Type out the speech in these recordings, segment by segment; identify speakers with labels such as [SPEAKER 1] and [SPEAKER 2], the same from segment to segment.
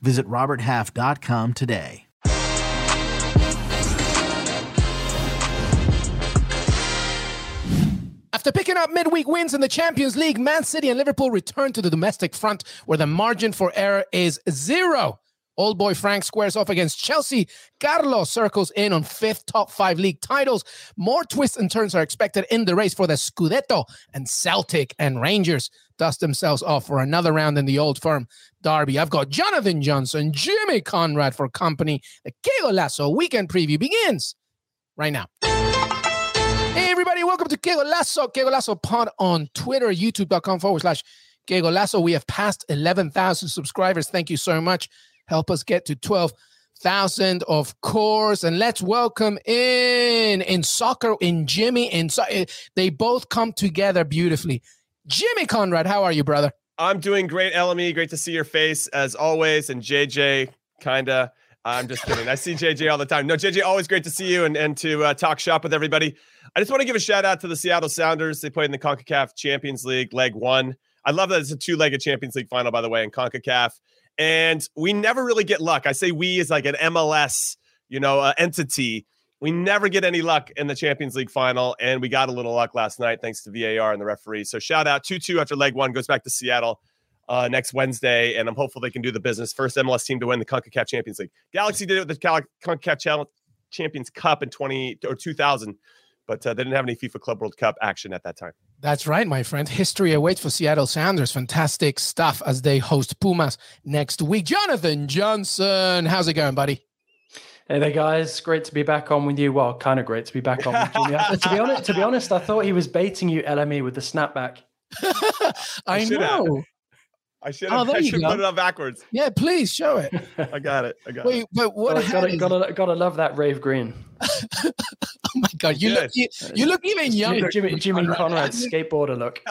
[SPEAKER 1] Visit RobertHalf.com today.
[SPEAKER 2] After picking up midweek wins in the Champions League, Man City and Liverpool return to the domestic front where the margin for error is zero. Old boy Frank squares off against Chelsea. Carlos circles in on fifth top five league titles. More twists and turns are expected in the race for the Scudetto, and Celtic and Rangers dust themselves off for another round in the old firm derby. I've got Jonathan Johnson, Jimmy Conrad for company. The Que Golazo weekend preview begins right now. Hey, everybody, welcome to Que Golazo, Que Golazo Pod on Twitter, youtube.com forward slash Que Golazo. We have passed 11,000 subscribers. Thank you so much. Help us get to 12,000, of course. And let's welcome in, in soccer, in Jimmy, in so- eh, they both come together beautifully. Jimmy Conrad, how are you, brother?
[SPEAKER 3] I'm doing great, LME. Great to see your face as always. And JJ, kinda. I'm just kidding. I see JJ all the time. No, JJ, always great to see you and, and to uh, talk shop with everybody. I just want to give a shout out to the Seattle Sounders. They played in the CONCACAF Champions League, leg one. I love that it's a two legged Champions League final, by the way, in CONCACAF. And we never really get luck. I say we is like an MLS, you know, uh, entity. We never get any luck in the Champions League final, and we got a little luck last night thanks to VAR and the referee. So shout out 2-2 after leg one goes back to Seattle uh, next Wednesday, and I'm hopeful they can do the business. First MLS team to win the CONCACAF Champions League. Galaxy did it with the CONCACAF Champions Cup in 20 or 2000, but uh, they didn't have any FIFA Club World Cup action at that time.
[SPEAKER 2] That's right, my friend. History awaits for Seattle Sounders. Fantastic stuff as they host Pumas next week. Jonathan Johnson, how's it going, buddy?
[SPEAKER 4] Hey there, guys. Great to be back on with you. Well, kind of great to be back on with Jimmy. to be honest, to be honest, I thought he was baiting you, LME, with the snapback.
[SPEAKER 2] I, I know.
[SPEAKER 3] Have. I should have, oh, I should oh, put it up backwards.
[SPEAKER 2] Yeah, please show it.
[SPEAKER 3] I got it. I got
[SPEAKER 2] Wait,
[SPEAKER 3] it.
[SPEAKER 2] but what?
[SPEAKER 4] Gotta, gotta, gotta, gotta, love that rave green.
[SPEAKER 2] oh my god, you look you, you, look even younger.
[SPEAKER 4] Jimmy, Jimmy Conrad skateboarder look.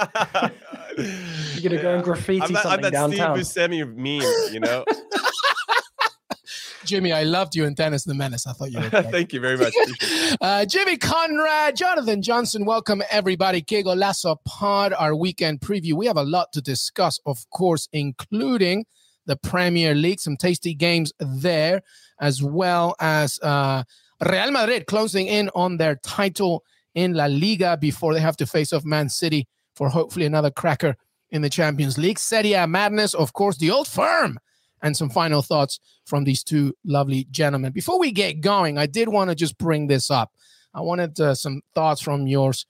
[SPEAKER 4] You're gonna go and graffiti I'm that, something I'm that downtown.
[SPEAKER 3] Steve Buscemi meme, you know.
[SPEAKER 2] Jimmy, I loved you in Dennis the Menace. I thought you were.
[SPEAKER 3] Thank you very much.
[SPEAKER 2] uh, Jimmy Conrad, Jonathan Johnson, welcome everybody. Que Golazo Pod, our weekend preview. We have a lot to discuss, of course, including the Premier League, some tasty games there, as well as uh, Real Madrid closing in on their title in La Liga before they have to face off Man City for hopefully another cracker in the Champions League. Serie A madness, of course, the old firm and some final thoughts from these two lovely gentlemen. Before we get going, I did want to just bring this up. I wanted uh, some thoughts from yours,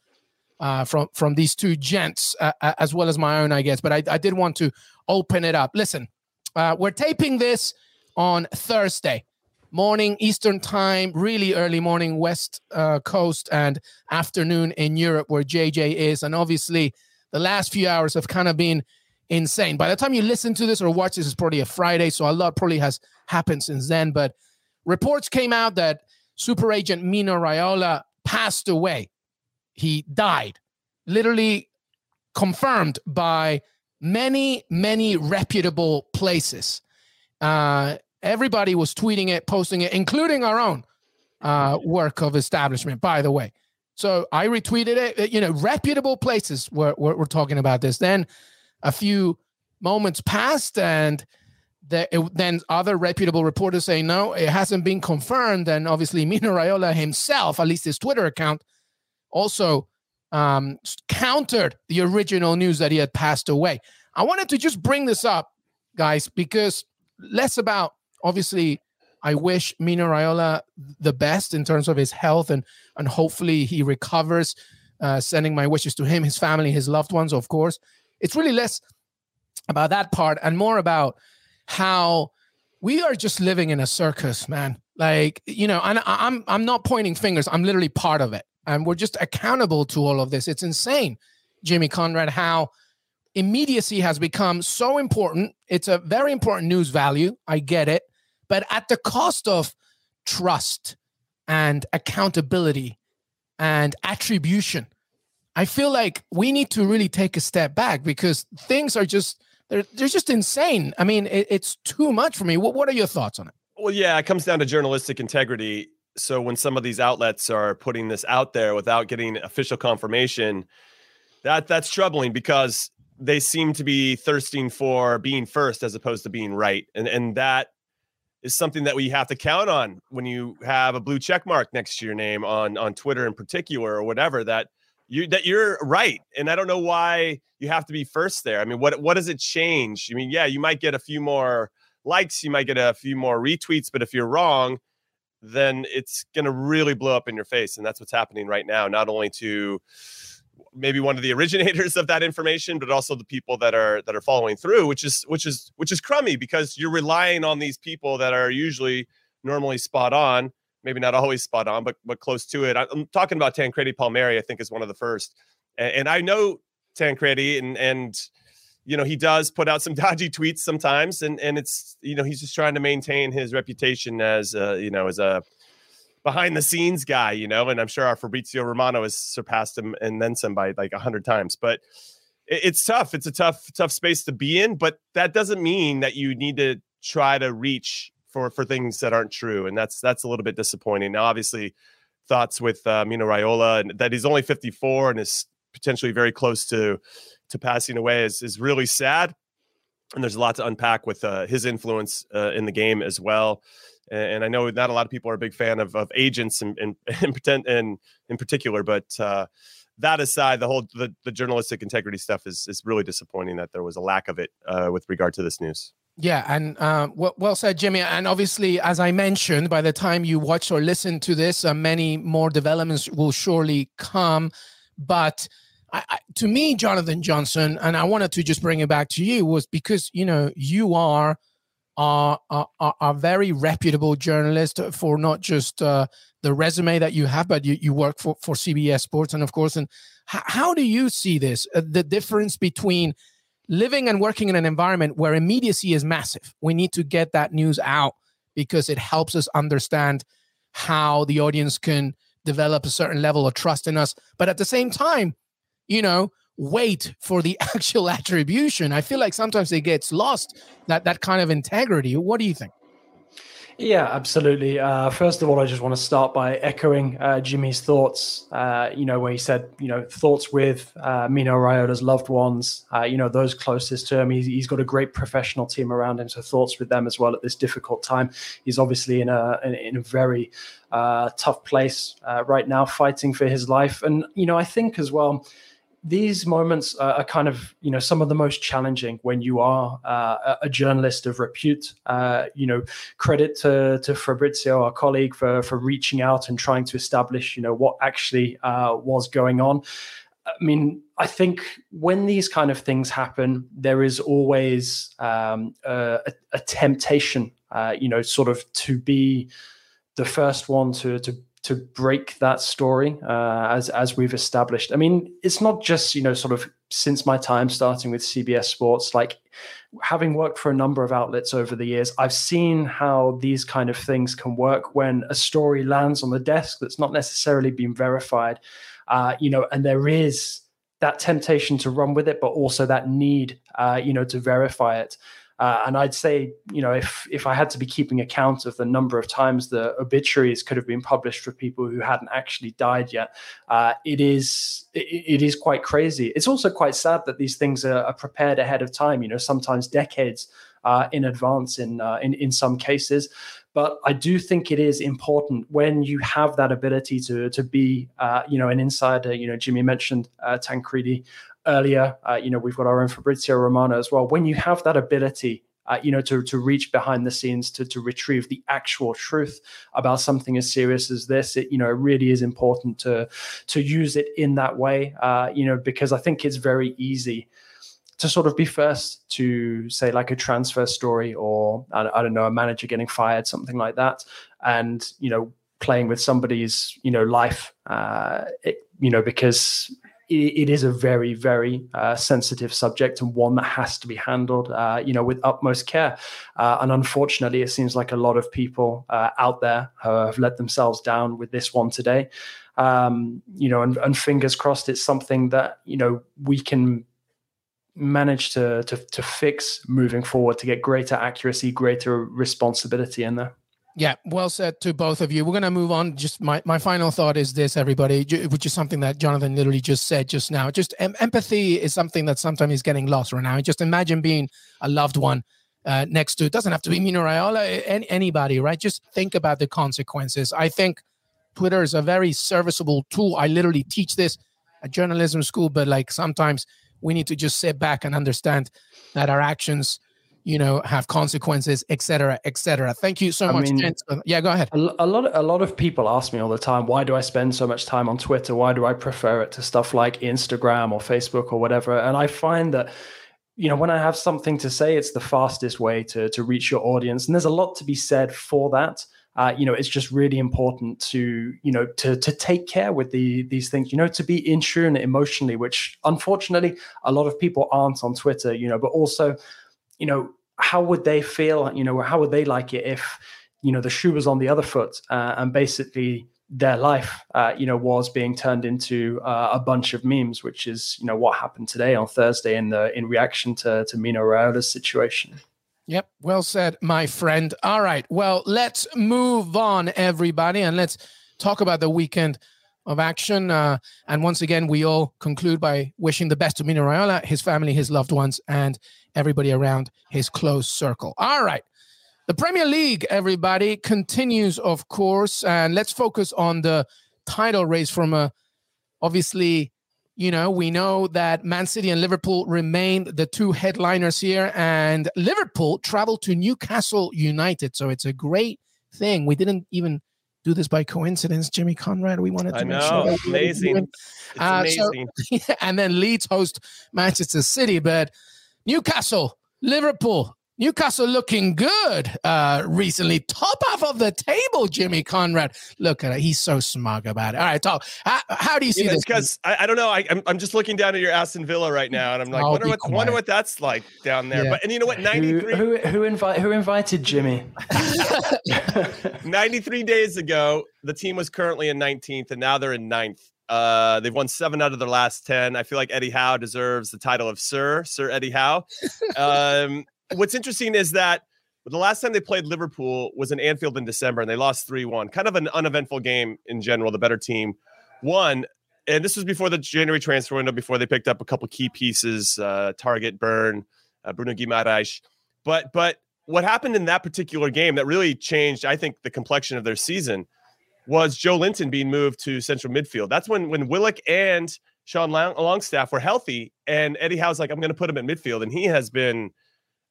[SPEAKER 2] uh, from from these two gents, uh, as well as my own, I guess. But I, I did want to open it up. Listen, uh, we're taping this on Thursday morning Eastern time, really early morning West uh, Coast, and afternoon in Europe, where JJ is, and obviously the last few hours have kind of been insane. By the time you listen to this or watch this, it's probably a Friday, so a lot probably has happened since then. But reports came out that super agent Mino Raiola passed away. He died, literally confirmed by many, many reputable places. Uh, everybody was tweeting it, posting it, including our own uh, work of establishment, by the way. So I retweeted it. You know, reputable places were, were, were talking about this. Then a few moments passed and the, it, then other reputable reporters say no it hasn't been confirmed. And obviously Mino Raiola himself at least his twitter account also um, countered the original news that he had passed away. I wanted to just bring this up guys because less about obviously i wish Mino Raiola the best in terms of his health and and hopefully he recovers uh, sending my wishes to him his family his loved ones of course it's really less about that part and more about how we are just living in a circus, man. Like, you know, and I'm I'm not pointing fingers. I'm literally part of it. And we're just accountable to all of this. It's insane, Jimmy Conrad, how immediacy has become so important. It's a very important news value. I get it. but at the cost of trust and accountability and attribution. I feel like we need to really take a step back because things are just they're they're just insane. I mean, it, it's too much for me. What what are your thoughts on it?
[SPEAKER 3] Well, yeah, it comes down to journalistic integrity. So when some of these outlets are putting this out there without getting official confirmation, that that's troubling because they seem to be thirsting for being first as opposed to being right. And and that is something that we have to count on when you have a blue check mark next to your name on on Twitter in particular or whatever that you that you're right. And I don't know why you have to be first there. I mean, what what does it change? I mean, yeah, you might get a few more likes, you might get a few more retweets, but if you're wrong, then it's going to really blow up in your face and that's what's happening right now not only to maybe one of the originators of that information but also the people that are that are following through which is which is which is crummy because you're relying on these people that are usually normally spot on maybe not always spot on but but close to it. I'm talking about tancredi palmieri i think is one of the first. And, and i know tancredi and and you know he does put out some dodgy tweets sometimes and and it's you know he's just trying to maintain his reputation as uh, you know as a behind the scenes guy you know and i'm sure our fabrizio romano has surpassed him and then some by like a hundred times. But it, it's tough. It's a tough tough space to be in but that doesn't mean that you need to try to reach for for things that aren't true and that's that's a little bit disappointing now obviously thoughts with uh, Mino Raiola and that he's only 54 and is potentially very close to to passing away is is really sad. And there's a lot to unpack with uh, his influence uh, in the game as well. And, and, I know not a lot of people are a big fan of, of agents and in, in particular, but uh, that aside, the whole the, the journalistic integrity stuff is is really disappointing that there was a lack of it uh, with regard to this news.
[SPEAKER 2] Yeah, and uh, well, said, Jimmy. And obviously, as I mentioned, by the time you watch or listen to this, uh, many more developments will surely come. But I, I, to me, Jonathan Johnson, and I wanted to just bring it back to you, was because you know you are a, a, very reputable journalist for not just uh, the resume that you have, but you, you work for, for CBS Sports, and of course. And how do you see this? Uh, the difference between living and working in an environment where immediacy is massive. We need to get that news out because it helps us understand how the audience can develop a certain level of trust in us. But at the same time, you know, wait for the actual attribution. I feel like sometimes it gets lost that that kind of integrity. What do you think?
[SPEAKER 4] Yeah, absolutely. Uh, first of all, I just want to start by echoing uh, Jimmy's thoughts. Uh, you know, where he said, you know, thoughts with uh, Mino Raiola's loved ones. Uh, you know, those closest to him. He's, he's got a great professional team around him, so thoughts with them as well at this difficult time. He's obviously in a in, in a very uh, tough place right now, fighting for his life. And you know, I think as well these moments are, kind of you know some of the most challenging when you are uh, a journalist of repute. Uh, you know credit to to fabrizio our colleague for for reaching out and trying to establish you know what actually uh, was going on. I mean i think when these kind of things happen there is always um, a, a, temptation uh, you know sort of to be the first one to to to break that story uh, as as we've established. I mean, it's not just you know sort of since my time starting with CBS Sports, like having worked for a number of outlets over the years, I've seen how these kind of things can work when a story lands on the desk that's not necessarily been verified, uh, you know, and there is that temptation to run with it, but also that need, uh, you know, to verify it. Uh, and I'd say, you know, if if I had to be keeping account of the number of times the obituaries could have been published for people who hadn't actually died yet, uh, it is it, it is quite crazy. It's also quite sad that these things are, are prepared ahead of time. You know, sometimes decades uh, in advance in uh, in in some cases. But I do think it is important when you have that ability to to be, uh, you know, an insider. You know, Jimmy mentioned uh, Tancredi earlier. Uh, you know, we've got our own Fabrizio Romano as well. When you have that ability, uh, you know, to to reach behind the scenes to to retrieve the actual truth about something as serious as this, it you know, it really is important to to use it in that way. Uh, you know, because I think it's very easy to sort of be first to say like a transfer story or I, I don't know a manager getting fired, something like that, and you know playing with somebody's you know life, uh, it, you know because it, is a very, very uh, sensitive subject and one that has to be handled, uh, you know, with utmost care. Uh, and unfortunately, it seems like a lot of people uh, out there have let themselves down with this one today. Um, you know, and, and fingers crossed, it's something that you know we can manage to, to to fix moving forward to get greater accuracy, greater responsibility in there.
[SPEAKER 2] Yeah, well said to both of you. We're going to move on. Just my, my final thought is this, everybody, which is something that Jonathan literally just said just now. Just em- empathy is something that sometimes is getting lost right now. Just imagine being a loved one uh, next to, it doesn't have to be Mino Raiola, any, anybody, right? Just think about the consequences. I think Twitter is a very serviceable tool. I literally teach this at journalism school, but like sometimes we need to just sit back and understand that our actions – you know have consequences etc etc thank you so I much mean, yeah go ahead.
[SPEAKER 4] a, a, lot a lot of people ask me all the time why do i spend so much time on twitter? Why do i prefer it to stuff like instagram or facebook or whatever? And i find that you know when i have something to say it's the fastest way to to reach your audience. And there's a lot to be said for that. Uh, you know, it's just really important to, you know, to to take care with the these things, you know, to be in tune emotionally, which unfortunately a lot of people aren't on Twitter, you know, but also you know, how would they feel? You know, how would they like it if, you know, the shoe was on the other foot uh, and basically their life, uh, you know, was being turned into uh, a bunch of memes, which is, you know, what happened today on Thursday in the in reaction to to Mino Raiola's situation.
[SPEAKER 2] Yep, well said, my friend. All right, well, let's move on, everybody, and let's talk about the weekend of action. Uh, and once again, we all conclude by wishing the best to Mino Raiola, his family, his loved ones, and everybody around his close circle. All right. The Premier League, everybody, continues, of course. And let's focus on the title race from a obviously, you know, we know that Man City and Liverpool remain the two headliners here, and Liverpool traveled to Newcastle United. So it's a great thing. We didn't even do this by coincidence, Jimmy Conrad. We wanted to
[SPEAKER 3] I make know, sure amazing. Uh, amazing.
[SPEAKER 2] So, and then Leeds host Manchester City, but Newcastle, Liverpool, Newcastle looking good uh, recently. Top half of the table, Jimmy Conrad. Look at it. He's so smug about it. All right, talk. How, how do you see yeah, this?
[SPEAKER 3] Because I, I, don't know. I, am I'm, I'm just looking down at your Aston Villa right now, and I'm like, oh, wonder what wonder what that's like down there. Yeah. But and you know what? 93.
[SPEAKER 4] Who who, who, invite, who invited Jimmy?
[SPEAKER 3] 93 days ago, the team was currently in 19th, and now they're in ninth. Uh, they've won seven out of their last 10. I feel like Eddie Howe deserves the title of Sir, Sir Eddie Howe. Um, what's interesting is that the last time they played Liverpool was in Anfield in December and they lost 3 1. Kind of an uneventful game in general. The better team won. And this was before the January transfer window, before they picked up a couple key pieces uh, Targett, Burn, uh, Bruno Guimaraes. But, but what happened in that particular game that really changed, I think, the complexion of their season was Joelinton being moved to central midfield. That's when when Willock and Sean Long- Longstaff were healthy, and Eddie Howe's like, I'm going to put him at midfield, and he has been.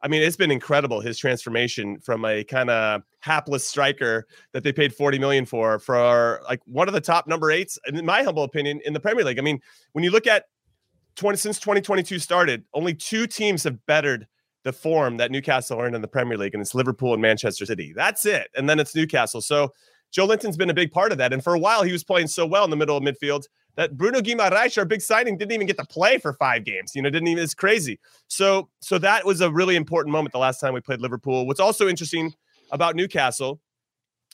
[SPEAKER 3] I mean, it's been incredible his transformation from a kind of hapless striker that they paid 40 million for for like one of the top number eights, in my humble opinion, in the Premier League. I mean, when you look at 20 since 2022 started, only two teams have bettered the form that Newcastle earned in the Premier League, and it's Liverpool and Manchester City. That's it. And then it's Newcastle. So Joelinton's been a big part of that. And for a while, he was playing so well in the middle of midfield that Bruno Guimaraes, our big signing, didn't even get to play for five games. You know, didn't even. It's crazy. So, so that was a really important moment the last time we played Liverpool. What's also interesting about Newcastle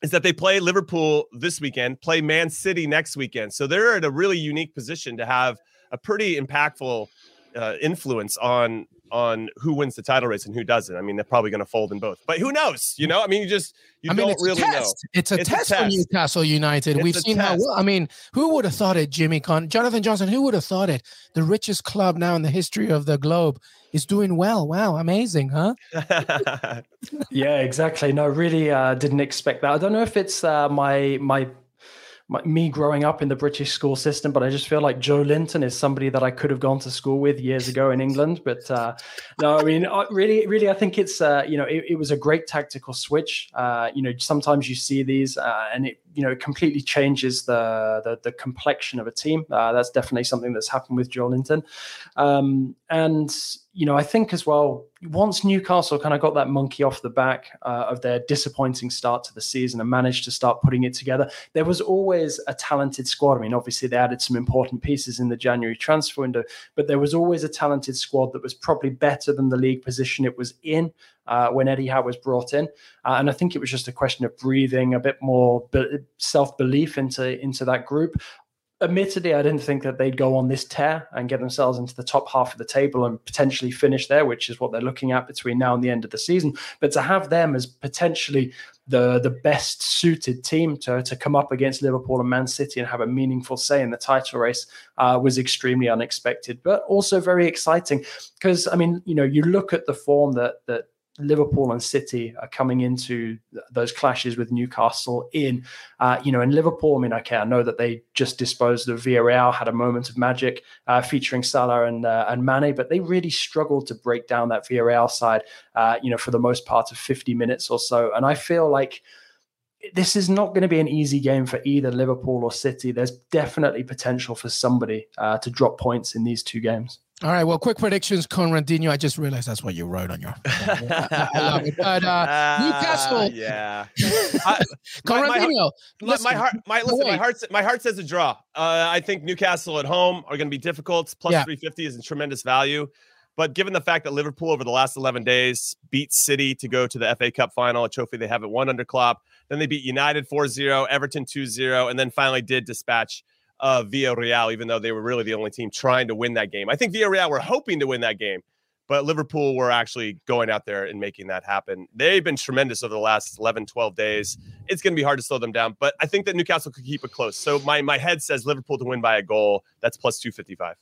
[SPEAKER 3] is that they play Liverpool this weekend, play Man City next weekend. So they're in a really unique position to have a pretty impactful uh, influence on on who wins the title race and who doesn't. I mean, they're probably going to fold in both, but who knows? You know, I mean, you just you I mean, don't really know.
[SPEAKER 2] It's a it's test a for Newcastle United. It's We've seen test. how. Well, I mean, who would have thought it? Jimmy Con, Jonathan Johnson. Who would have thought it? The richest club now in the history of the globe is doing well. Wow, amazing, huh?
[SPEAKER 4] yeah, exactly. No, really uh, didn't expect that. I don't know if it's uh, my my my, me growing up in the British school system, but I just feel like Joelinton is somebody that I could have gone to school with years ago in England. But uh, no, I mean, really, really, I think it's uh, you know it, it, was a great tactical switch. Uh, you know, sometimes you see these, uh, and it you know completely changes the the, the complexion of a team. Uh, that's definitely something that's happened with Joelinton, um, and you know, I think as well, once Newcastle kind of got that monkey off the back uh, of their disappointing start to the season and managed to start putting it together, there was always a talented squad. I mean, obviously they added some important pieces in the January transfer window, but there was always a talented squad that was probably better than the league position it was in. Uh, when Eddie Howe was brought in, uh, and I think it was just a question of breathing a bit more self belief into into that group admittedly, I didn't think that they'd go on this tear and get themselves into the top half of the table and potentially finish there, which is what they're looking at between now and the end of the season. But to have them as potentially the the best suited team to, to come up against Liverpool and Man City and have a meaningful say in the title race uh, was extremely unexpected, but also very exciting. Because I mean, you know, you look at the form that that Liverpool and City are coming into those clashes with Newcastle in, uh, you know, in Liverpool. I mean, okay, I know that they just disposed of Villarreal, had a moment of magic uh, featuring Salah and uh, and Mane, but they really struggled to break down that Villarreal side, uh, you know, for the most part of 50 minutes or so. And I feel like this is not going to be an easy game for either Liverpool or City. There's definitely potential for somebody uh, to drop points in these two games.
[SPEAKER 2] All right. Well, quick predictions, Conradinho. I just realized that's what you wrote on your. I, I love it. But uh, Newcastle. Uh,
[SPEAKER 3] yeah.
[SPEAKER 2] Conradinho.
[SPEAKER 3] My, my, heart. My listen. My heart. My heart says a draw. Uh, I think Newcastle at home are going to be difficult. Plus yeah. 350 is a tremendous value. But given the fact that Liverpool over the last 11 days beat City to go to the FA Cup final, a trophy they haven't won under Klopp, then they beat United 4-0, Everton 2-0, and then finally did dispatch uh, Villarreal, even though they were really the only team trying to win that game. I think Villarreal were hoping to win that game, but Liverpool were actually going out there and making that happen. They've been tremendous over the last 11, 12 days. It's going to be hard to slow them down, but I think that Newcastle could keep it close. So my, my head says Liverpool to win by a goal. That's plus 255.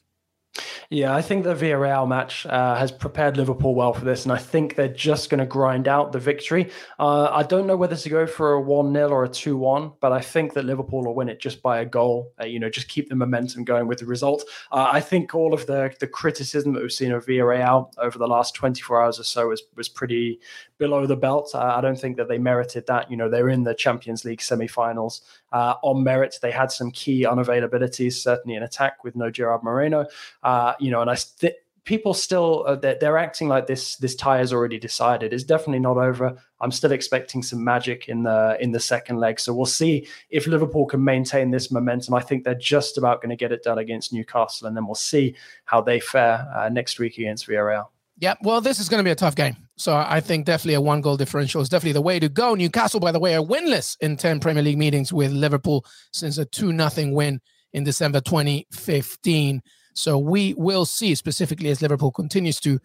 [SPEAKER 4] Yeah, I think the Villarreal match uh, has prepared Liverpool well for this, and I think they're just going to grind out the victory. Uh, I don't know whether to go for a 1 0 or a 2 1, but I think that Liverpool will win it just by a goal. Uh, you know, just keep the momentum going with the result. Uh, I think all of the, the criticism that we've seen of Villarreal over the last 24 hours or so was, was pretty below the belt. I don't think that they merited that. You know, they're in the Champions League semi finals uh, on merit. They had some key unavailabilities, certainly in attack with no Gerard Moreno. Uh, you know, and I th- people still uh, they're, they're, acting like this this tie is already decided. It's definitely not over. I'm still expecting some magic in the in the second leg. So we'll see if Liverpool can maintain this momentum. I think they're just about going to get it done against Newcastle, and then we'll see how they fare uh, next week against Villarreal.
[SPEAKER 2] Yeah, well, this is going to be a tough game. So I think definitely a one goal differential is definitely the way to go. Newcastle, by the way, are winless in 10 Premier League meetings with Liverpool since a 2 0 win in December 2015. So we will see, specifically as Liverpool continues to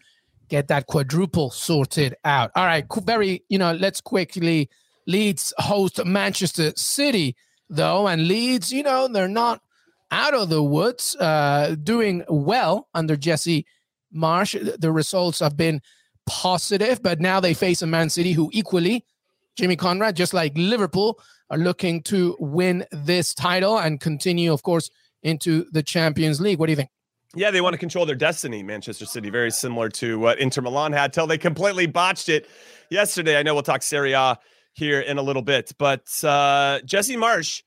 [SPEAKER 2] get that quadruple sorted out. All right, very, you know, let's quickly. Leeds host Manchester City, though, and Leeds, you know, they're not out of the woods, uh, doing well under Jesse Marsh. The results have been positive, but now they face a Man City who equally, Jimmy Conrad, just like Liverpool, are looking to win this title and continue, of course, into the Champions League. What do you think?
[SPEAKER 3] Yeah, they want to control their destiny, Manchester City, very similar to what Inter Milan had till they completely botched it yesterday. I know we'll talk Serie A here in a little bit, but uh, Jesse Marsh,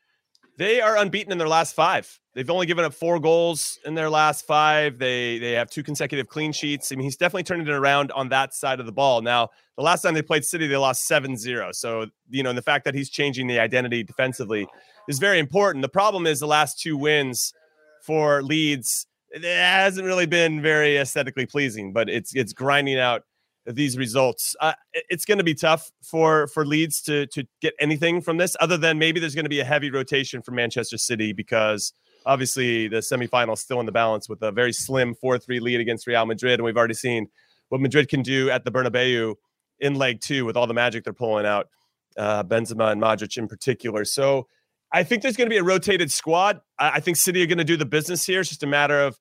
[SPEAKER 3] they are unbeaten in their last five. They've only given up four goals in their last five. They they have two consecutive clean sheets. I mean, he's definitely turning it around on that side of the ball. Now, the last time they played City, they lost 7-0. So, you know, and the fact that he's changing the identity defensively is very important. The problem is the last two wins for Leeds, it hasn't really been very aesthetically pleasing, but it's it's grinding out these results. Uh, it's going to be tough for for Leeds to to get anything from this, other than maybe there's going to be a heavy rotation for Manchester City because – obviously the semifinal still in the balance with a very slim 4-3 lead against Real Madrid. And we've already seen what Madrid can do at the Bernabeu in leg two with all the magic they're pulling out, uh, Benzema and Modric in particular. So I think there's going to be a rotated squad. I, I think City are going to do the business here. It's just a matter of,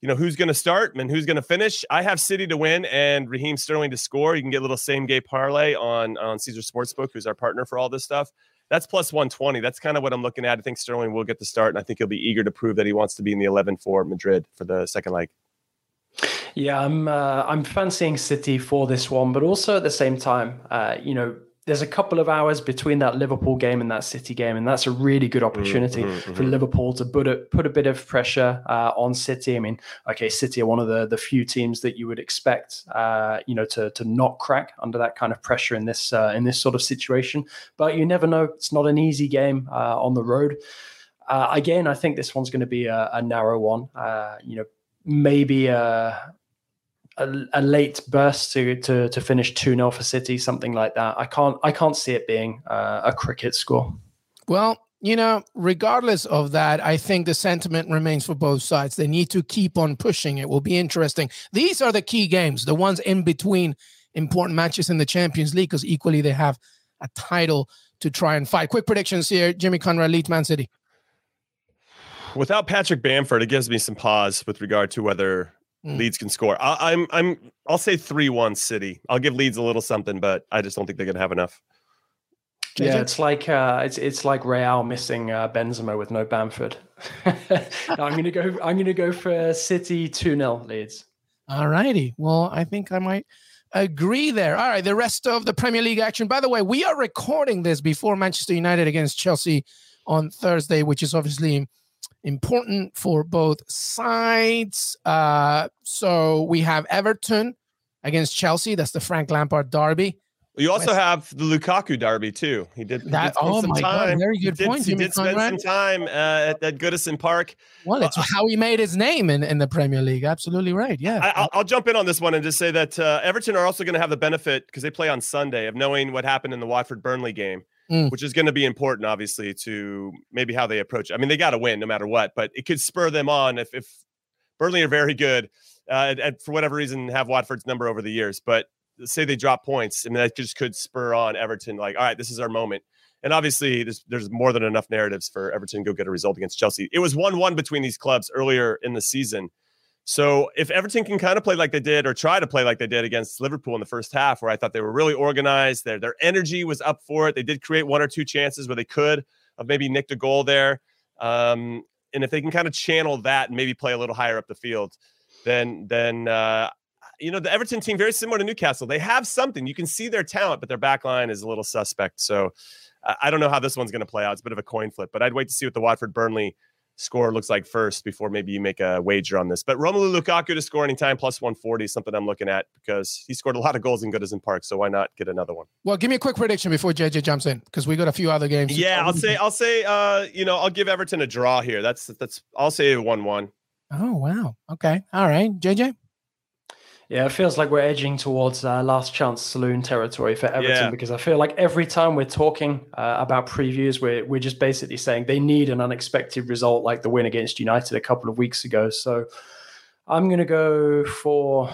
[SPEAKER 3] you know, who's going to start and who's going to finish. I have City to win and Raheem Sterling to score. You can get a little same game parlay on on Caesar Sportsbook, who's our partner for all this stuff that's plus 120. That's kind of what I'm looking at. I think Sterling will get the start, and I think he'll be eager to prove that he wants to be in the 11 for Madrid for the second leg.
[SPEAKER 4] Yeah, I'm uh, I'm fancying City for this one, but also at the same time, uh, you know, there's a couple of hours between that Liverpool game and that City game, and that's a really good opportunity mm-hmm, for mm-hmm. Liverpool to put a put a bit of pressure uh, on City. I mean, okay, City are one of the the few teams that you would expect, uh, you know, to to not crack under that kind of pressure in this uh, in this sort of situation. But you never know; it's not an easy game uh, on the road. Uh, again, I think this one's going to be a, a narrow one. Uh, you know, maybe a a, a, late burst to to to finish 2-0 for City, something like that. I can't I can't see it being uh, a cricket score.
[SPEAKER 2] Well, you know, regardless of that, I think the sentiment remains for both sides. They need to keep on pushing. It will be interesting. These are the key games, the ones in between important matches in the Champions League, because equally they have a title to try and fight. Quick predictions here: Jimmy Conrad leads Man City.
[SPEAKER 3] Without Patrick Bamford, it gives me some pause with regard to whether Mm. Leeds can score. I, am I'm, I'm I'll say three one City. I'll give Leeds a little something, but I just don't think they're gonna have enough.
[SPEAKER 4] Yeah, it's like uh, it's it's like Real missing uh, Benzema with no Bamford. I'm gonna go. I'm gonna go for City two 0 Leeds.
[SPEAKER 2] All righty. Well, I think I might agree there. All right, the rest of the Premier League action. By the way, we are recording this before Manchester United against Chelsea on Thursday, which is obviously important for both sides. Uh, so we have Everton against Chelsea. That's the Frank Lampard derby.
[SPEAKER 3] You also West- have the Lukaku derby too. He did. He
[SPEAKER 2] that, did oh my time. god, very good
[SPEAKER 3] he
[SPEAKER 2] point.
[SPEAKER 3] Did, he did spend some time uh, at, at Goodison Park.
[SPEAKER 2] Well, it's uh, how he made his name in, in the Premier League. Absolutely right. Yeah,
[SPEAKER 3] I, will jump in on this one and just say that uh, Everton are also going to have the benefit because they play on Sunday of knowing what happened in the Watford Burnley game mm. which is going to be important, obviously, to maybe how they approach it. I mean, they got to win no matter what, but it could spur them on if, if Burnley are very good uh, and, for whatever reason have Watford's number over the years. But say they drop points, I mean, that just could spur on Everton, like, all right, this is our moment. And obviously, there's, there's more than enough narratives for Everton to go get a result against Chelsea. It was 1 1 between these clubs earlier in the season. So if Everton can kind of play like they did or try to play like they did against Liverpool in the first half, where I thought they were really organized, their their energy was up for it. They did create one or two chances where they could have maybe nicked a goal there. Um, and if they can kind of channel that and maybe play a little higher up the field, then then uh, you know the Everton team very similar to Newcastle. They have something. You can see their talent, but their back line is a little suspect. So I don't know how this one's going to play out. It's a bit of a coin flip, but I'd wait to see what the Watford Burnley score looks like first before maybe you make a wager on this. But Romelu Lukaku to score anytime plus 140 is something I'm looking at because he scored a lot of goals in Goodison Park. So why not get another one?
[SPEAKER 2] Well, give me a quick prediction before JJ jumps in because we got a few other games.
[SPEAKER 3] Yeah, I'll say I'll say uh, you know, I'll give Everton a draw here. That's that's I'll say 1-1.
[SPEAKER 2] Oh, wow. Okay. All right. JJ?
[SPEAKER 4] Yeah, it feels like we're edging towards uh, last chance saloon territory for Everton yeah. because I feel like every time we're talking uh, about previews, we're we're just basically saying they need an unexpected result like the win against United a couple of weeks ago. So I'm going to go for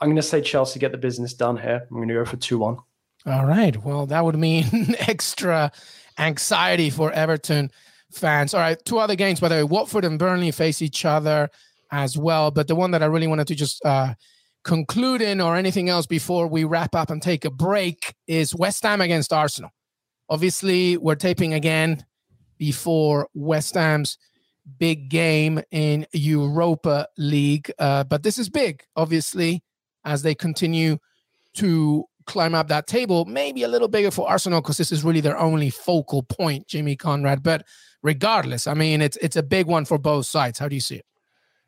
[SPEAKER 4] I'm going to say Chelsea get the business done here. I'm going to go for two one.
[SPEAKER 2] All right. Well, that would mean extra anxiety for Everton fans. All right, two other games by the way. Watford and Burnley face each other as well. But the one that I really wanted to just uh, conclude in or anything else before we wrap up and take a break is West Ham against Arsenal. Obviously, we're taping again before West Ham's big game in Europa League. Uh, but this is big, obviously, as they continue to climb up that table. Maybe a little bigger for Arsenal because this is really their only focal point, Jimmy Conrad. But regardless, I mean, it's it's a big one for both sides. How do you see it?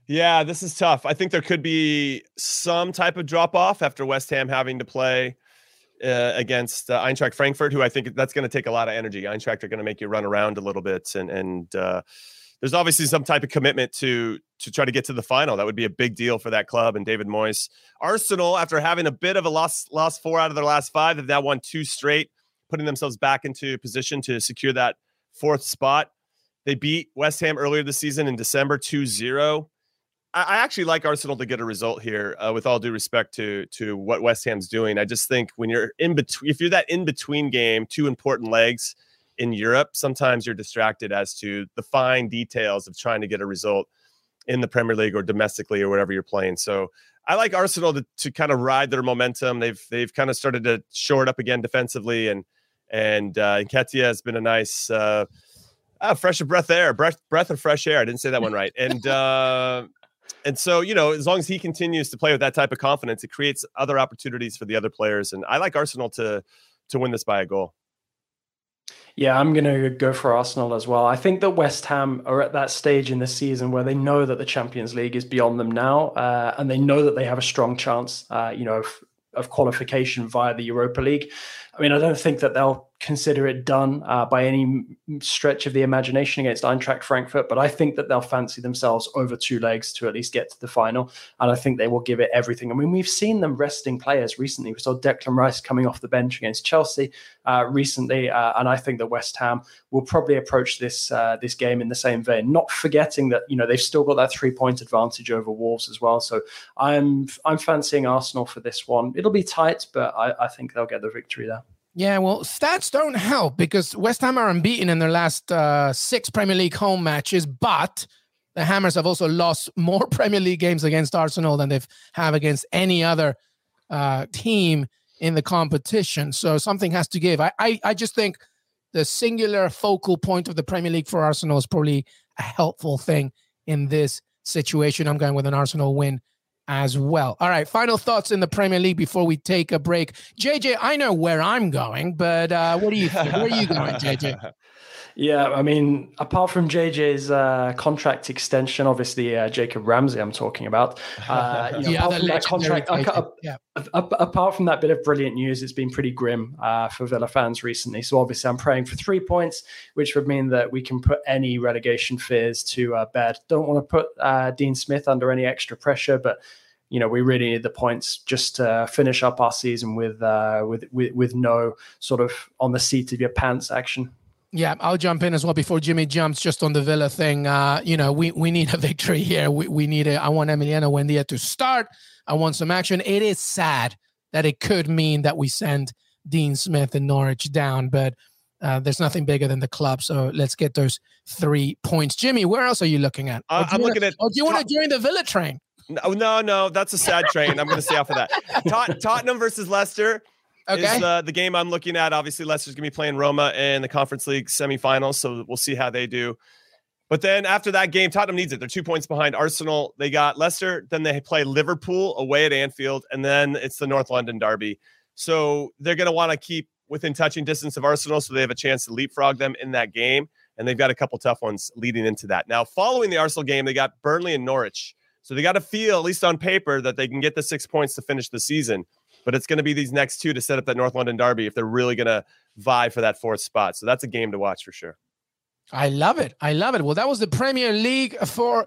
[SPEAKER 3] Yeah, this is tough. I think there could be some type of drop off after West Ham having to play uh, against uh, Eintracht Frankfurt, who I think that's going to take a lot of energy. Eintracht are going to make you run around a little bit, and and uh, there's obviously some type of commitment to to try to get to the final. That would be a big deal for that club and David Moyes. Arsenal, after having a bit of a loss, lost four out of their last five, have now won two straight, putting themselves back into position to secure that fourth spot. They beat West Ham earlier this season in December 2 0. I actually like Arsenal to get a result here. Uh, with all due respect to to what West Ham's doing, I just think when you're in between, if you're that in between game, two important legs in Europe, sometimes you're distracted as to the fine details of trying to get a result in the Premier League or domestically or whatever you're playing. So I like Arsenal to, to kind of ride their momentum. They've they've kind of started to shore it up again defensively, and and uh, Nketiah has been a nice. Uh, Ah, fresh of breath air, breath breath of fresh air. I didn't say that one right. And uh, and so, you know, as long as he continues to play with that type of confidence, it creates other opportunities for the other players. And I like Arsenal to to win this by a goal.
[SPEAKER 4] Yeah, I'm going to go for Arsenal as well. I think that West Ham are at that stage in the season where they know that the Champions League is beyond them now, uh, and they know that they have a strong chance, uh, you know, of, of qualification via the Europa League. I mean, I don't think that they'll consider it done uh, by any stretch of the imagination against Eintracht Frankfurt, but I think that they'll fancy themselves over two legs to at least get to the final, and I think they will give it everything. I mean, we've seen them resting players recently. We saw Declan Rice coming off the bench against Chelsea uh, recently, uh, and I think that West Ham will probably approach this uh, this game in the same vein, not forgetting that you know they've still got that three point advantage over Wolves as well. So I'm I'm fancying Arsenal for this one. It'll be tight, but I, I think they'll get the victory there.
[SPEAKER 2] Yeah, well, stats don't help because West Ham are unbeaten in their last uh, six Premier League home matches, but the Hammers have also lost more Premier League games against Arsenal than they've have against any other uh, team in the competition. So something has to give. I, I, I just think the singular focal point of the Premier League for Arsenal is probably a helpful thing in this situation. I'm going with an Arsenal win as well. All right, final thoughts in the Premier League before we take a break. JJ, I know where I'm going, but uh, what do you think? Where are you going, JJ?
[SPEAKER 4] Yeah, I mean, apart from JJ's uh, contract extension, obviously uh, Jacob Ramsey, I'm talking about. Uh, you know,
[SPEAKER 2] yeah,
[SPEAKER 4] apart from that
[SPEAKER 2] contract, yeah.
[SPEAKER 4] apart from that bit of brilliant news, it's been pretty grim uh, for Villa fans recently. So obviously, I'm praying for three points, which would mean that we can put any relegation fears to uh, bed. Don't want to put uh, Dean Smith under any extra pressure, but you know we really need the points just to finish up our season with uh, with, with with no sort of on the seat of your pants action.
[SPEAKER 2] Yeah, I'll jump in as well before Jimmy jumps just on the Villa thing. Uh, you know, we, we need a victory here. We, we need it. I want Emiliano Buendia to start. I want some action. It is sad that it could mean that we send Dean Smith and Norwich down, but uh, there's nothing bigger than the club. So let's get those three points. Jimmy, where else are you looking at?
[SPEAKER 3] Uh, I'm looking
[SPEAKER 2] wanna,
[SPEAKER 3] at.
[SPEAKER 2] Oh, do you want to join the Villa train?
[SPEAKER 3] No, no, no. That's a sad train. I'm going to stay off of that. Tot- Tottenham versus Leicester
[SPEAKER 2] Okay.
[SPEAKER 3] is uh, the game I'm looking at. Obviously, Leicester's going to be playing Roma in the Conference League semifinals, so we'll see how they do. But then after that game, Tottenham needs it. They're two points behind Arsenal. They got Leicester, then they play Liverpool away at Anfield, and then it's the North London derby. So they're going to want to keep within touching distance of Arsenal so they have a chance to leapfrog them in that game. And they've got a couple tough ones leading into that. Now, following the Arsenal game, they got Burnley and Norwich. So they got to feel, at least on paper, that they can get the six points to finish the season but it's going to be these next two to set up that North London derby if they're really going to vie for that fourth spot. So that's a game to watch for sure.
[SPEAKER 2] I love it. I love it. Well, that was the Premier League for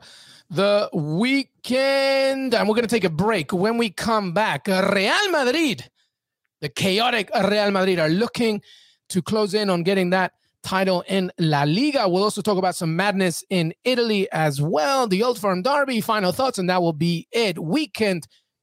[SPEAKER 2] the weekend. And we're going to take a break. When we come back, Real Madrid, the chaotic Real Madrid, are looking to close in on getting that title in La Liga. We'll also talk about some madness in Italy as well. The Old Firm Derby, final thoughts, and that will be it. Weekend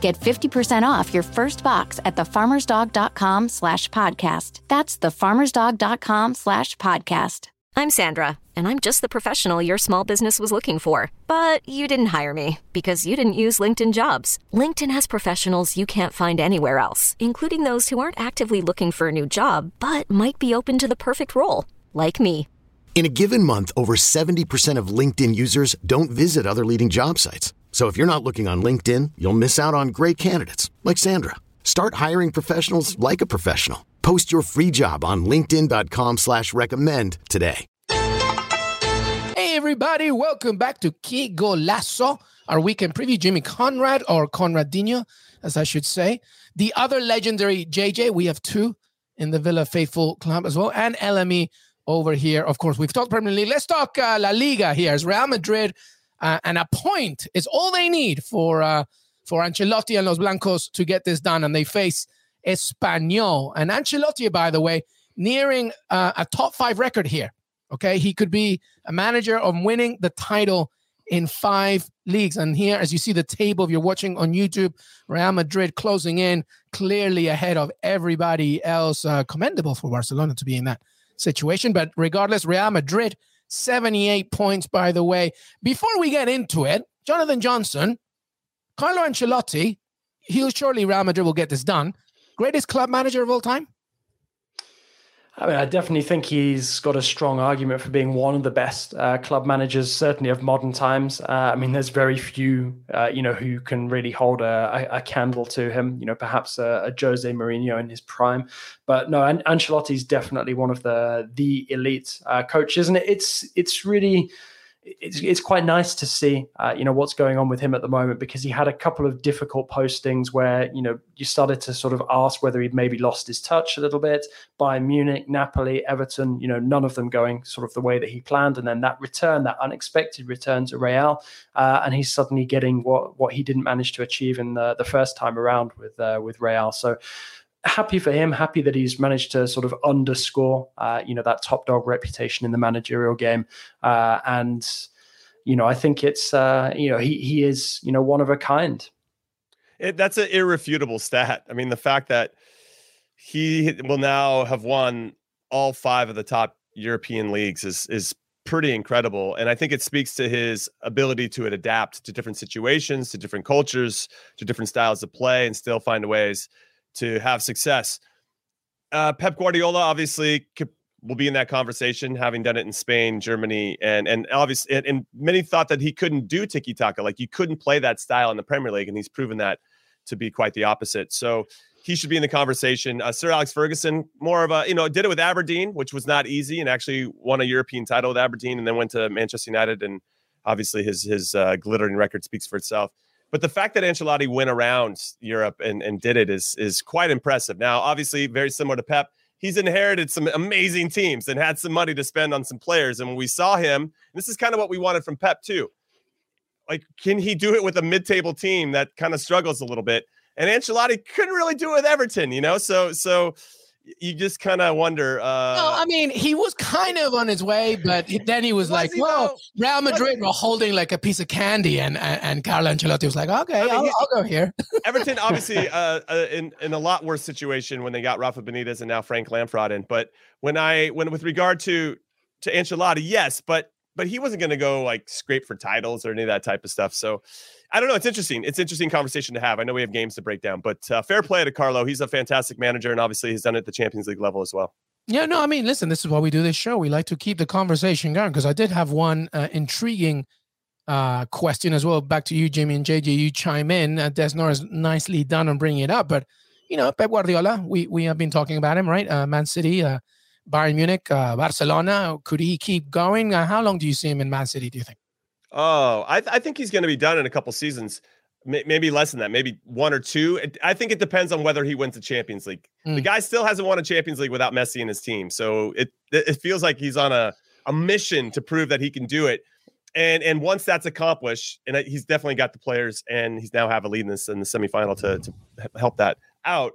[SPEAKER 5] Get 50% off your first box at thefarmersdog.com slash podcast. That's thefarmersdog.com slash podcast.
[SPEAKER 6] I'm Sandra, and I'm just the professional your small business was looking for. But you didn't hire me because you didn't use LinkedIn jobs. LinkedIn has professionals you can't find anywhere else, including those who aren't actively looking for a new job, but might be open to the perfect role, like me.
[SPEAKER 7] In a given month, over 70% of LinkedIn users don't visit other leading job sites. So if you're not looking on LinkedIn, you'll miss out on great candidates like Sandra. Start hiring professionals like a professional. Post your free job on LinkedIn.com slash recommend today.
[SPEAKER 2] Hey everybody, welcome back to Que Golazo, our weekend preview. Jimmy Conrad or Conradinho, as I should say. The other legendary JJ, we have two in the Villa Faithful Club as well, and LME over here. Of course, we've talked Premier League. Let's talk uh, La Liga here. Real Madrid uh, and a point is all they need for uh, for Ancelotti and Los Blancos to get this done. And they face Espanyol. And Ancelotti, by the way, nearing uh, a top five record here. Okay, he could be a manager of winning the title in five leagues. And here, as you see the table, if you're watching on YouTube, Real Madrid closing in clearly ahead of everybody else. Uh, commendable for Barcelona to be in that situation. But regardless, Real Madrid, 78 points, by the way. Before we get into it, Jonathan Johnson, Carlo Ancelotti, he'll surely Real Madrid will get this done. Greatest club manager of all time?
[SPEAKER 4] I mean, I definitely think he's got a strong argument for being one of the best uh, club managers, certainly of modern times. Uh, I mean, there's very few, uh, you know, who can really hold a, a, candle to him. You know, perhaps a, a, Jose Mourinho in his prime, but no, An- Ancelotti's definitely one of the the elite uh, coaches, and it's it's really it's it's quite nice to see uh, you know what's going on with him at the moment because he had a couple of difficult postings where you know you started to sort of ask whether he'd maybe lost his touch a little bit by Munich, Napoli, Everton, you know none of them going sort of the way that he planned, and then that return, that unexpected return to Real, uh, and he's suddenly getting what what he didn't manage to achieve in the the first time around with uh, with Real. So happy for him. Happy that he's managed to sort of underscore, uh, you know, that top dog reputation in the managerial game. Uh, and you know, I think it's uh, you know he he is you know one of a kind.
[SPEAKER 3] It, that's an irrefutable stat. I mean, the fact that he will now have won all five of the top European leagues is is pretty incredible and i think it speaks to his ability to adapt to different situations to different cultures to different styles of play and still find ways to have success. Uh, Pep Guardiola obviously could, will be in that conversation, having done it in Spain, Germany, and and obviously, and, and many thought that he couldn't do tiki taka, like you couldn't play that style in the Premier League, and he's proven that to be quite the opposite. So he should be in the conversation. Uh, Sir Alex Ferguson, more of a you know, did it with Aberdeen, which was not easy, and actually won a European title with Aberdeen, and then went to Manchester United, and obviously his his uh, glittering record speaks for itself. But the fact that Ancelotti went around Europe and, and did it is is quite impressive. Now, obviously, very similar to Pep, he's inherited some amazing teams and had some money to spend on some players. And when we saw him, this is kind of what we wanted from Pep too. Like, can he do it with a mid-table team that kind of struggles a little bit? And Ancelotti couldn't really do it with Everton, you know. So, so you just kind of wonder. Uh,
[SPEAKER 2] no, I mean, he was kind of on his way, but then he was, was like, he "Well, Real Madrid were holding like a piece of candy," and and, and Carlo Ancelotti was like, "Okay, I mean, I'll, he, I'll, go here."
[SPEAKER 3] Everton, obviously, uh, uh, in in a lot worse situation when they got Rafa Benitez and now Frank Lampard in. But when I when with regard to to Ancelotti, yes, but but he wasn't going to go like scrape for titles or any of that type of stuff. So I don't know. It's interesting. It's interesting conversation to have. I know we have games to break down, but uh, fair play to Carlo. He's a fantastic manager, and obviously he's done it at the Champions League level as well.
[SPEAKER 2] Yeah, no, I mean, listen, this is why we do this show. We like to keep the conversation going because I did have one uh, intriguing uh, question as well. Back to you, Jimmy and JJ. You chime in. Uh, Desnor is nicely done on bringing it up, but you know, Pep Guardiola. We we have been talking about him, right? Uh, Man City, uh, Bayern Munich, uh, Barcelona. Could he keep going? Uh, how long do you see him in Man City? Do you think?
[SPEAKER 3] Oh, I, th- I think he's going to be done in a couple seasons, maybe less than that, maybe one or two. I think it depends on whether he wins the Champions League. Mm. The guy still hasn't won a Champions League without Messi and his team, so it it feels like he's on a a mission to prove that he can do it. And and once that's accomplished, and he's definitely got the players, and he's now have a lead in this in the semifinal to to help that out.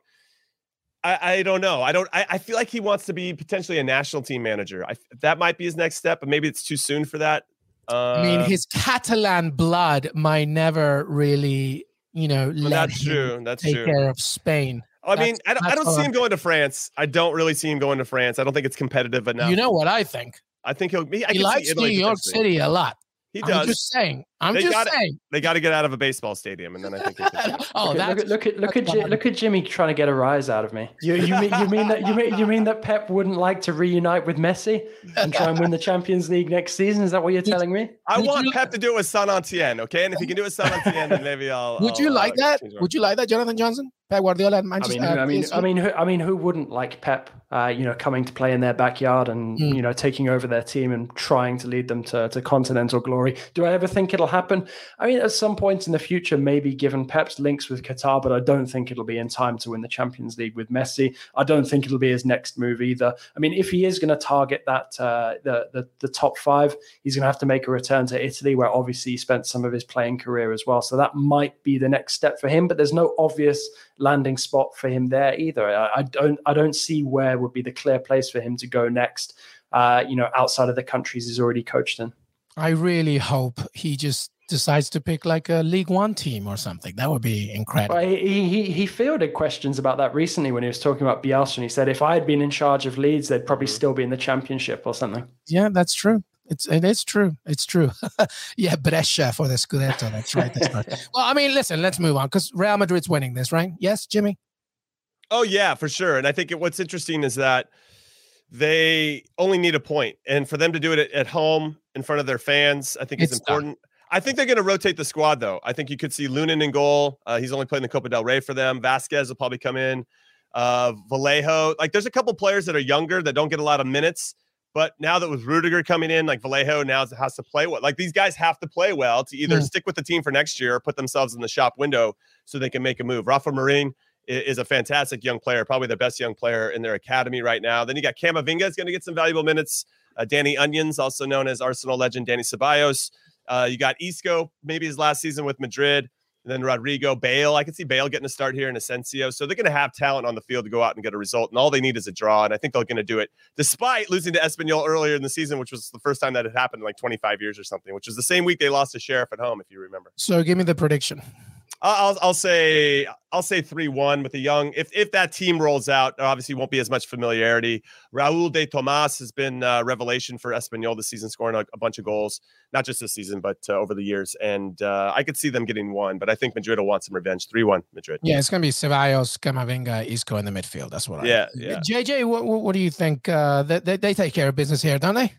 [SPEAKER 3] I, I don't know. I don't. I, I feel like he wants to be potentially a national team manager. I, that might be his next step, but maybe it's too soon for that.
[SPEAKER 2] Uh, I mean, uh, his Catalan blood might never really, you know, let
[SPEAKER 3] that's true. That's
[SPEAKER 2] take
[SPEAKER 3] true.
[SPEAKER 2] care of Spain.
[SPEAKER 3] I mean, I don't, I don't see him going to France. I don't really see him going to France. I don't think it's competitive enough.
[SPEAKER 2] You know what I think?
[SPEAKER 3] I think he'll be.
[SPEAKER 2] he likes New York City a lot.
[SPEAKER 3] He does.
[SPEAKER 2] I'm just saying. I'm they just
[SPEAKER 3] gotta,
[SPEAKER 2] saying.
[SPEAKER 3] They got to get out of a baseball stadium, and then I think.
[SPEAKER 4] oh, look at look at look at, look at Jimmy trying to get a rise out of me. You, you mean you mean that you mean you mean that Pep wouldn't like to reunite with Messi and try and win the Champions League next season? Is that what you're telling me?
[SPEAKER 3] I want Pep to do it with Saint Etienne, okay? And if he can do it with Saint Etienne, then maybe I'll.
[SPEAKER 2] Would you
[SPEAKER 3] I'll,
[SPEAKER 2] like uh, that? Would you like that, Jonathan Johnson? Pep Guardiola at Manchester.
[SPEAKER 4] I mean, who, I mean, I mean, who, I mean, who wouldn't like Pep? Uh, you know, coming to play in their backyard and mm. you know taking over their team and trying to lead them to, to continental glory. Do I ever think it'll happen? I mean, at some point in the future, maybe given Pep's links with Qatar, but I don't think it'll be in time to win the Champions League with Messi. I don't think it'll be his next move either. I mean, if he is going to target that uh, the, the the top five, he's going to have to make a return to Italy, where obviously he spent some of his playing career as well. So that might be the next step for him. But there's no obvious landing spot for him there either. I, I don't I don't see where would be the clear place for him to go next. Uh, you know, outside of the countries he's already coached in.
[SPEAKER 2] I really hope he just decides to pick like a League One team or something. That would be incredible.
[SPEAKER 4] Well, he, he he fielded questions about that recently when he was talking about Bielsa, and he said if I had been in charge of Leeds, they'd probably mm-hmm. still be in the Championship or something.
[SPEAKER 2] Yeah, that's true. It's it is true. It's true. yeah, Brescia for the Scudetto. That's right. That's right. well, I mean, listen, let's move on because Real Madrid's winning this, right? Yes, Jimmy.
[SPEAKER 3] Oh yeah, for sure. And I think what's interesting is that they only need a point, and for them to do it at, at home in front of their fans, I think it's, it's important. Done. I think they're going to rotate the squad, though. I think you could see Lunin in goal. Uh, he's only playing the Copa del Rey for them. Vazquez will probably come in. Uh, Vallejo, like there's a couple players that are younger that don't get a lot of minutes but now that with Rudiger coming in, like Vallejo now has to play well. Like these guys have to play well to either mm. stick with the team for next year or put themselves in the shop window so they can make a move. Rafa Marin is a fantastic young player, probably the best young player in their academy right now. Then you got Camavinga is going to get some valuable minutes. Uh, Danny Onions, also known as Arsenal legend Danny Ceballos. Uh, you got Isco, maybe his last season with Madrid. And then Rodrygo, Bale. I can see Bale getting a start here in Asensio. So they're going to have talent on the field to go out and get a result. And all they need is a draw. And I think they're going to do it despite losing to Espanyol earlier in the season, which was the first time that had happened in like 25 years or something, which was the same week they lost to Sheriff at home, if you remember.
[SPEAKER 2] So give me the prediction.
[SPEAKER 3] I'll I'll say I'll say three one with a young. If if that team rolls out, obviously won't be as much familiarity. Raul de Tomas has been a revelation for Espanyol this season, scoring a, a bunch of goals, not just this season but uh, over the years. And uh, I could see them getting one, but I think Madrid will want some revenge. Three one Madrid.
[SPEAKER 2] Yeah, it's gonna be Ceballos, Camavinga, Isco in the midfield. That's what.
[SPEAKER 3] Yeah, I, yeah.
[SPEAKER 2] JJ, what, what do you think? Uh, they, they take care of business here, don't they?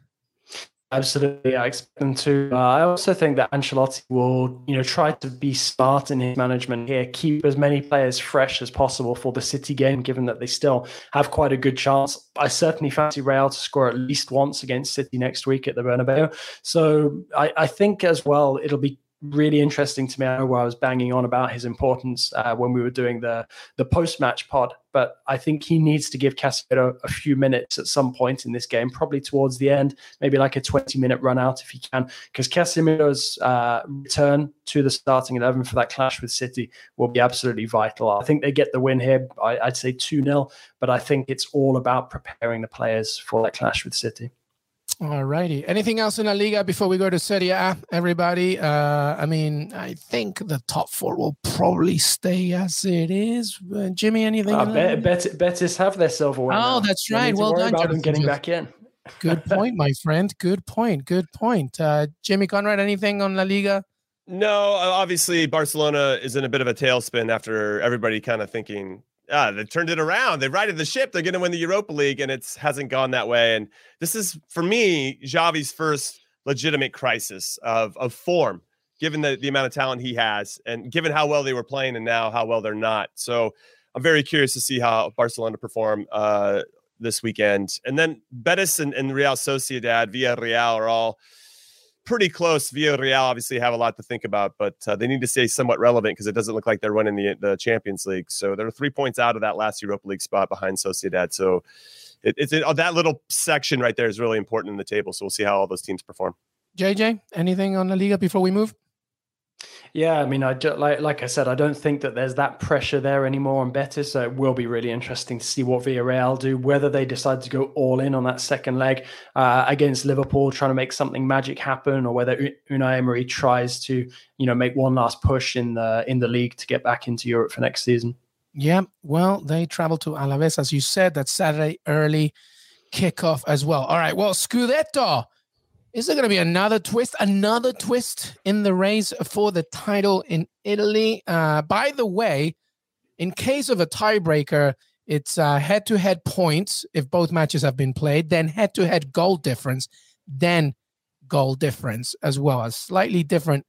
[SPEAKER 4] Absolutely, I expect them to. Uh, I also think that Ancelotti will, you know, try to be smart in his management here, keep as many players fresh as possible for the City game, given that they still have quite a good chance. I certainly fancy Real to score at least once against City next week at the Bernabeu. So I, I think as well it'll be really interesting to me. I know I was banging on about his importance uh, when we were doing the the post match pod, but I think he needs to give Casemiro a few minutes at some point in this game, probably towards the end, maybe like a 20 minute run out if he can, because Casemiro's uh, return to the starting 11 for that clash with City will be absolutely vital. I think they get the win here. I, I'd say 2 0, but I think it's all about preparing the players for that clash with City.
[SPEAKER 2] All righty. Anything else in La Liga before we go to Serie A? Everybody, uh, I mean, I think the top four will probably stay as it is. Uh, Jimmy, anything? Uh,
[SPEAKER 4] Bet- Bet- Betis have their silverware.
[SPEAKER 2] Oh, now. that's right. Well done.
[SPEAKER 4] About them getting back in.
[SPEAKER 2] Good point, my friend. Good point. Good point. Uh, Jimmy Conrad, anything on La Liga?
[SPEAKER 3] No, obviously Barcelona is in a bit of a tailspin after everybody kind of thinking they turned it around. They righted the ship. They're going to win the Europa League, and it hasn't gone that way. And this is, for me, Xavi's first legitimate crisis of of form, given the the amount of talent he has, and given how well they were playing, and now how well they're not. So I'm very curious to see how Barcelona perform uh, this weekend. And then Betis and, and Real Sociedad, Villarreal are all pretty close. Villarreal obviously have a lot to think about, but uh, they need to stay somewhat relevant because it doesn't look like they're running the the Champions League. So they're three points out of that last Europa League spot behind Sociedad. So it, it's it, oh, that little section right there is really important in the table. So we'll see how all those teams perform.
[SPEAKER 2] JJ, anything on the Liga before we move?
[SPEAKER 4] Yeah, I mean, I do, like like I said, I don't think that there's that pressure there anymore on Betis. So it will be really interesting to see what Villarreal do, whether they decide to go all in on that second leg uh, against Liverpool, trying to make something magic happen, or whether Unai Emery tries to, you know, make one last push in the in the league to get back into Europe for next season.
[SPEAKER 2] Yeah, well, they travel to Alaves, as you said. That Saturday early kickoff as well. All right, well, Scudetto is there going to be another twist, another twist in the race for the title in Italy? Uh, by the way, in case of a tiebreaker, it's head to head points if both matches have been played, then head to head goal difference, then goal difference as well. as slightly different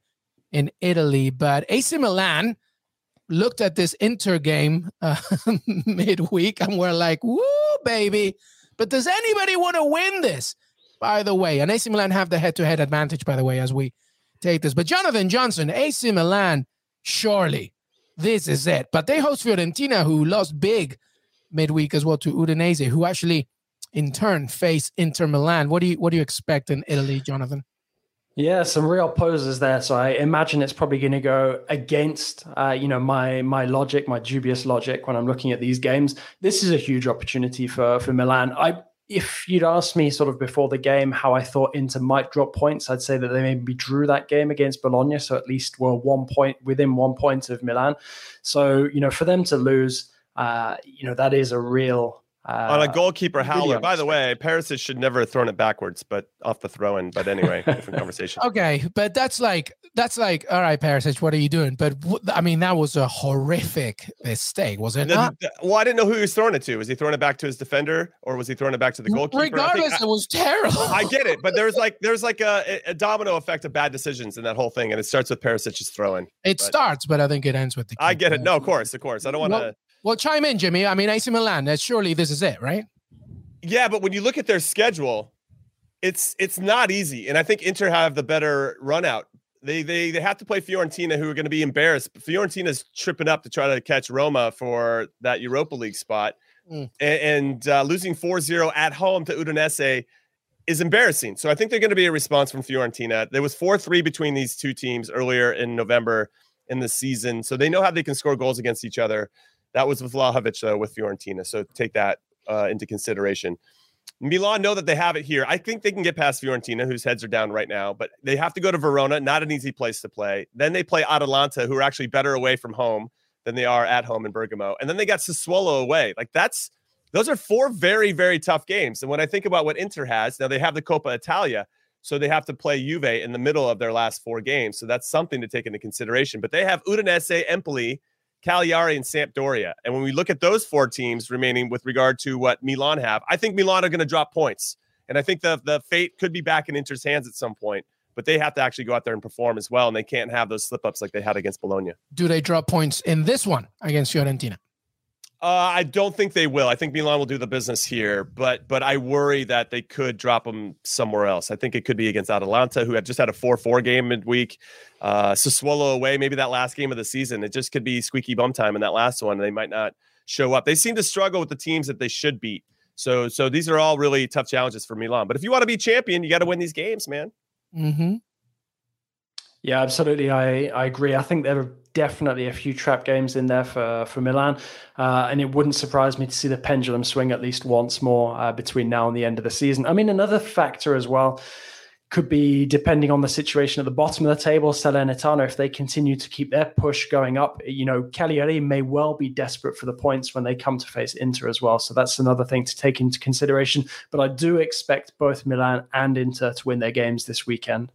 [SPEAKER 2] in Italy, but AC Milan looked at this Inter game uh, midweek and we're like, woo, baby. But does anybody want to win this? By the way. And AC Milan have the head to head advantage, by the way, as we take this. But Jonathan Johnson, AC Milan, surely this is it. But they host Fiorentina, who lost big midweek as well to Udinese, who actually in turn face Inter Milan. What do you what do you expect in Italy, Jonathan?
[SPEAKER 4] Yeah, some real poses there. So I imagine it's probably going to go against, uh, you know, my my logic, my dubious logic when I'm looking at these games. This is a huge opportunity for for Milan. I if you'd asked me sort of before the game how I thought Inter might drop points, I'd say that they maybe drew that game against Bologna, so at least were one point within one point of Milan. So you know, for them to lose, uh, you know, that is a real
[SPEAKER 3] uh, on a goalkeeper howler. By the way, Perisic should never have thrown it backwards, but off the throw in. But anyway, different conversation.
[SPEAKER 2] Okay, but that's like that's like all right, Perisic, what are you doing? But I mean, that was a horrific mistake, was it not?
[SPEAKER 3] well, I didn't know who he was throwing it to. Was he throwing it back to his defender, or was he throwing it back to the goalkeeper?
[SPEAKER 2] Regardless, I, it was terrible.
[SPEAKER 3] I get it, but there's like there's like a, a, domino effect of bad decisions in that whole thing, and it starts with Perisic's throwing.
[SPEAKER 2] It
[SPEAKER 3] but,
[SPEAKER 2] starts, but I think it ends with the.
[SPEAKER 3] I get it. No, of course, of course. I don't want to.
[SPEAKER 2] Well, chime in, Jimmy. I mean, AC Milan. Surely this is it, right?
[SPEAKER 3] Yeah, but when you look at their schedule, it's it's not easy, and I think Inter have the better run out. They they they have to play Fiorentina, who are going to be embarrassed. Fiorentina's tripping up to try to catch Roma for that Europa League spot, mm. and, and uh, losing 4-0 at home to Udinese is embarrassing. So I think they're going to be a response from Fiorentina. There was 4-3 between these two teams earlier in November in the season, so they know how they can score goals against each other. That was with Vlahovic though with Fiorentina, so take that uh, into consideration. Milan know that they have it here. I think they can get past Fiorentina, whose heads are down right now, but they have to go to Verona, not an easy place to play. Then they play Atalanta, who are actually better away from home than they are at home in Bergamo. And then they got Sassuolo away. Like that's those are four very, very tough games. And when I think about what Inter has, now they have the Coppa Italia, so they have to play Juve in the middle of their last four games. So that's something to take into consideration. But they have Udinese, Empoli, Cagliari, and Sampdoria. And when we look at those four teams remaining with regard to what Milan have, I think Milan are going to drop points. And I think the, the fate could be back in Inter's hands at some point, but they have to actually go out there and perform as well. And they can't have those slip ups like they had against Bologna.
[SPEAKER 2] Do they drop points in this one against Fiorentina?
[SPEAKER 3] Uh, I don't think they will. I think Milan will do the business here, but but I worry that they could drop them somewhere else. I think it could be against Atalanta, who had just had a four-four game midweek. Uh, Sassuolo away, maybe that last game of the season. It just could be squeaky bum time in that last one. They might not show up. They seem to struggle with the teams that they should beat. So so these are all really tough challenges for Milan. But if you want to be champion, you got to win these games, man.
[SPEAKER 2] Mm-hmm.
[SPEAKER 4] Yeah, absolutely. I, I agree. I think there are definitely a few trap games in there for, for Milan. Uh, and it wouldn't surprise me to see the pendulum swing at least once more uh, between now and the end of the season. I mean, another factor as well could be depending on the situation at the bottom of the table, Salernitana, if they continue to keep their push going up, you know, Cagliari may well be desperate for the points when they come to face Inter as well. So that's another thing to take into consideration. But I do expect both Milan and Inter to win their games this weekend.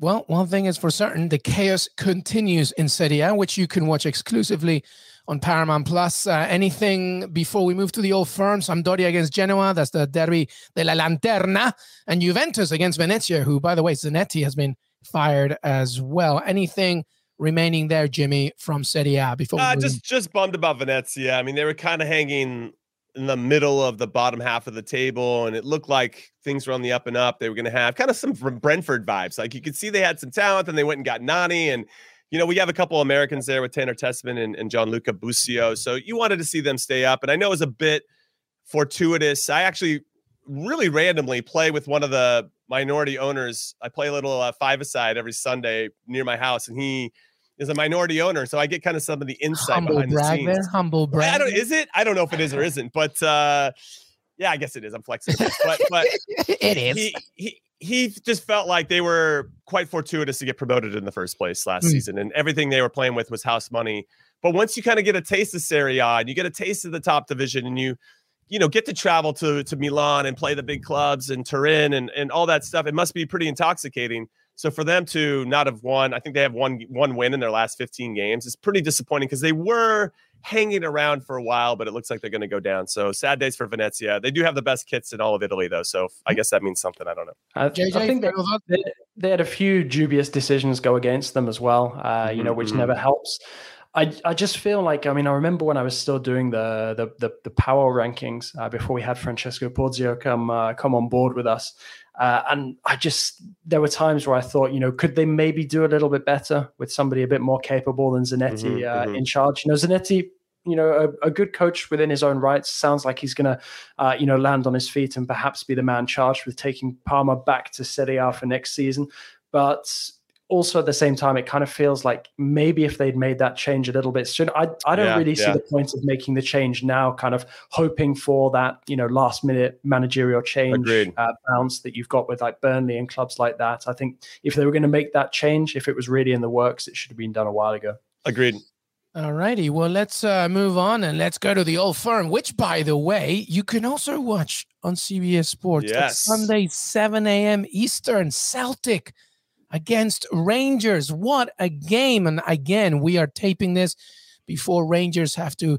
[SPEAKER 2] Well, one thing is for certain the chaos continues in Serie A, which you can watch exclusively on Paramount Plus. Uh, anything before we move to the old firm? Sampdoria against Genoa, that's the Derby della Lanterna, and Juventus against Venezia, who, by the way, Zanetti has been fired as well. Anything remaining there, Jimmy, from Serie A before?
[SPEAKER 3] Uh, just just bummed about Venezia. I mean, they were kind of hanging in the middle of the bottom half of the table, and it looked like things were on the up and up. They were going to have kind of some Brentford vibes. Like you could see they had some talent, and they went and got Nani. And, you know, we have a couple Americans there with Tanner Tessmann and, and Gianluca Busio. So you wanted to see them stay up. And I know it was a bit fortuitous. I actually really randomly play with one of the minority owners. I play a little uh, five aside every Sunday near my house, and he is a minority owner, so I get kind of some of the insight
[SPEAKER 2] humble
[SPEAKER 3] behind
[SPEAKER 2] brag
[SPEAKER 3] the
[SPEAKER 2] scenes. There, humble brag.
[SPEAKER 3] I don't. Is it? I don't know if it is or isn't, but uh, yeah, I guess it is. I'm flexing, but but
[SPEAKER 2] it is.
[SPEAKER 3] He, he he just felt like they were quite fortuitous to get promoted in the first place last mm. season, and everything they were playing with was house money. But once you kind of get a taste of Serie A and you get a taste of the top division, and you you know get to travel to to Milan and play the big clubs and Turin and and all that stuff, it must be pretty intoxicating. So for them to not have won, I think they have one one win in their last 15 games. It's pretty disappointing because they were hanging around for a while, but it looks like they're going to go down. So sad days for Venezia. They do have the best kits in all of Italy, though. So I guess that means something. I don't know.
[SPEAKER 4] I, JJ, I think they, they, had a few dubious decisions go against them as well. Uh, you know, which mm-hmm. never helps. I, I just feel like I mean I remember when I was still doing the the the, the power rankings uh, before we had Francesco Porzio come uh, come on board with us, uh, and I just, there were times where I thought, you know, could they maybe do a little bit better with somebody a bit more capable than Zanetti mm-hmm, uh, mm-hmm. in charge? You know, Zanetti, you know, a, a, good coach within his own rights. Sounds like he's going to, uh, you know, land on his feet and perhaps be the man charged with taking Parma back to Serie A for next season. But also at the same time, it kind of feels like maybe if they'd made that change a little bit sooner, I, I don't
[SPEAKER 3] Yeah,
[SPEAKER 4] really
[SPEAKER 3] yeah.
[SPEAKER 4] see the point of making the change now, kind of hoping for that, you know, last minute managerial change
[SPEAKER 3] Agreed.
[SPEAKER 4] uh, bounce that you've got with like Burnley and clubs like that. I think if they were going to make that change, if it was really in the works, it should have been done a while ago.
[SPEAKER 3] Agreed.
[SPEAKER 2] All righty. Well, let's uh, move on and let's go to the old firm, which, by the way, you can also watch on CBS Sports at
[SPEAKER 3] Yes.
[SPEAKER 2] Sunday, 7 a.m. Eastern. Celtic against Rangers. What a game. And again, we are taping this before Rangers have to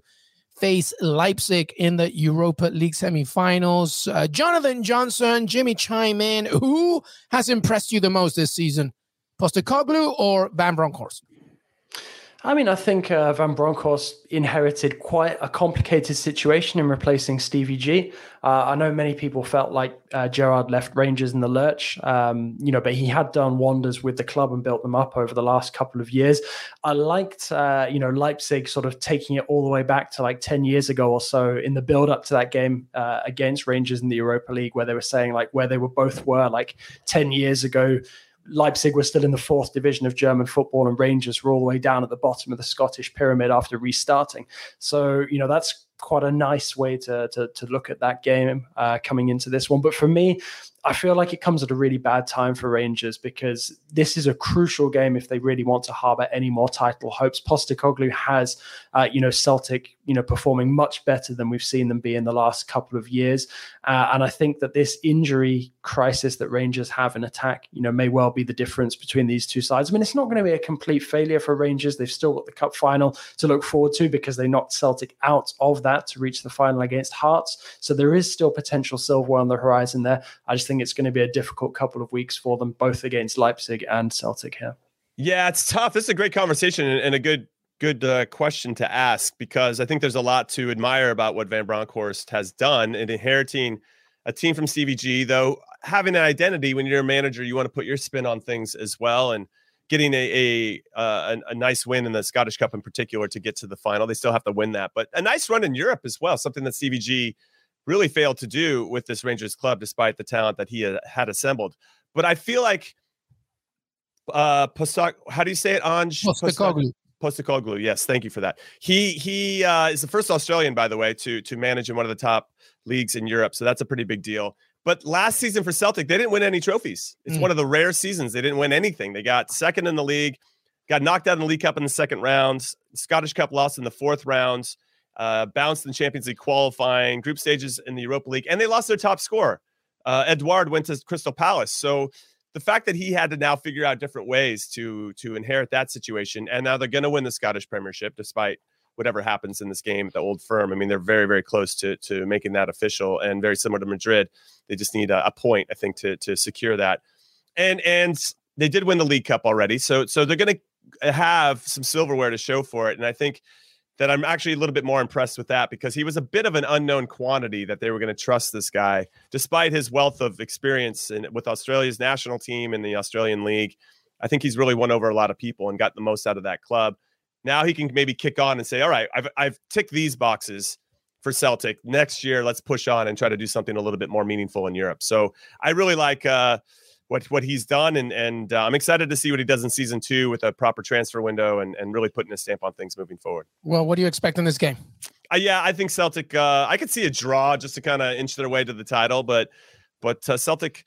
[SPEAKER 2] face Leipzig in the Europa League semifinals. Uh, Jonathan Johnson, Jimmy chime in. Who has impressed you the most this season? Postecoglou or Van Bronckhorst?
[SPEAKER 4] I mean, I think uh, Van Bronckhorst inherited quite a complicated situation in replacing Stevie G. Uh, I know many people felt like uh, Gerrard left Rangers in the lurch, um, you know, but he had done wonders with the club and built them up over the last couple of years. I liked, uh, you know, Leipzig sort of taking it all the way back to like 10 years ago or so in the build up to that game uh, against Rangers in the Europa League, where they were saying like where they were both were like 10 years ago. Leipzig were still in the fourth division of German football, and Rangers were all the way down at the bottom of the Scottish pyramid after restarting. So, you know, that's quite a nice way to to, to look at that game uh, coming into this one. But for me, I feel like it comes at a really bad time for Rangers because this is a crucial game if they really want to harbour any more title hopes. Postecoglou has, uh, you know, Celtic, you know, performing much better than we've seen them be in the last couple of years, uh, and I think that this injury crisis that Rangers have in attack, you know, may well be the difference between these two sides. I mean, it's not going to be a complete failure for Rangers. They've still got the cup final to look forward to because they knocked Celtic out of that to reach the final against Hearts. So there is still potential silverware on the horizon there. I just it's going to be a difficult couple of weeks for them, both against Leipzig and Celtic here.
[SPEAKER 3] Yeah, it's tough. This is a great conversation and, and a good good uh, question to ask because I think there's a lot to admire about what Van Bronckhorst has done in inheriting a team from Stevie G. Though having an identity when you're a manager, you want to put your spin on things as well, and getting a a, uh, a a nice win in the Scottish Cup in particular to get to the final. They still have to win that, but a nice run in Europe as well. Something that Stevie G really failed to do with this Rangers club, despite the talent that he had, assembled. But I feel like uh how do you say it Ange
[SPEAKER 2] Postecoglou.
[SPEAKER 3] Postecoglou. Yes, thank you for that. He he uh, is the first Australian, by the way, to to manage in one of the top leagues in Europe. So that's a pretty big deal. But last season for Celtic, they didn't win any trophies. It's
[SPEAKER 2] Mm.
[SPEAKER 3] one of the rare seasons they didn't win anything. They got second in the league, got knocked out in the League Cup in the second round, Scottish Cup lost in the fourth round, uh, bounced in Champions League qualifying, group stages in the Europa League, and they lost their top scorer. Uh, Edouard went to Crystal Palace. So the fact that he had to now figure out different ways to to inherit that situation, and now they're going to win the Scottish Premiership despite whatever happens in this game at the old firm. I mean, they're very very close to to making that official, and very similar to Madrid. They just need a, a point, I think, to to secure that. And and they did win the League Cup already, so so they're going to have some silverware to show for it. And I think that I'm actually a little bit more impressed with that because he was a bit of an unknown quantity that they were going to trust this guy, despite his wealth of experience in, with Australia's national team and the Australian League. I think he's really won over a lot of people and got the most out of that club. Now he can maybe kick on and say, "All right, I've I've ticked these boxes for Celtic. Next year, let's push on and try to do something a little bit more meaningful in Europe." So I really like uh, what what he's done, and and uh, I'm excited to see what he does in season two with a proper transfer window and and really putting a stamp on things moving forward.
[SPEAKER 2] Well, what do you expect in this game?
[SPEAKER 3] Uh, yeah, I think Celtic. Uh, I could see a draw just to kind of inch their way to the title, but but uh, Celtic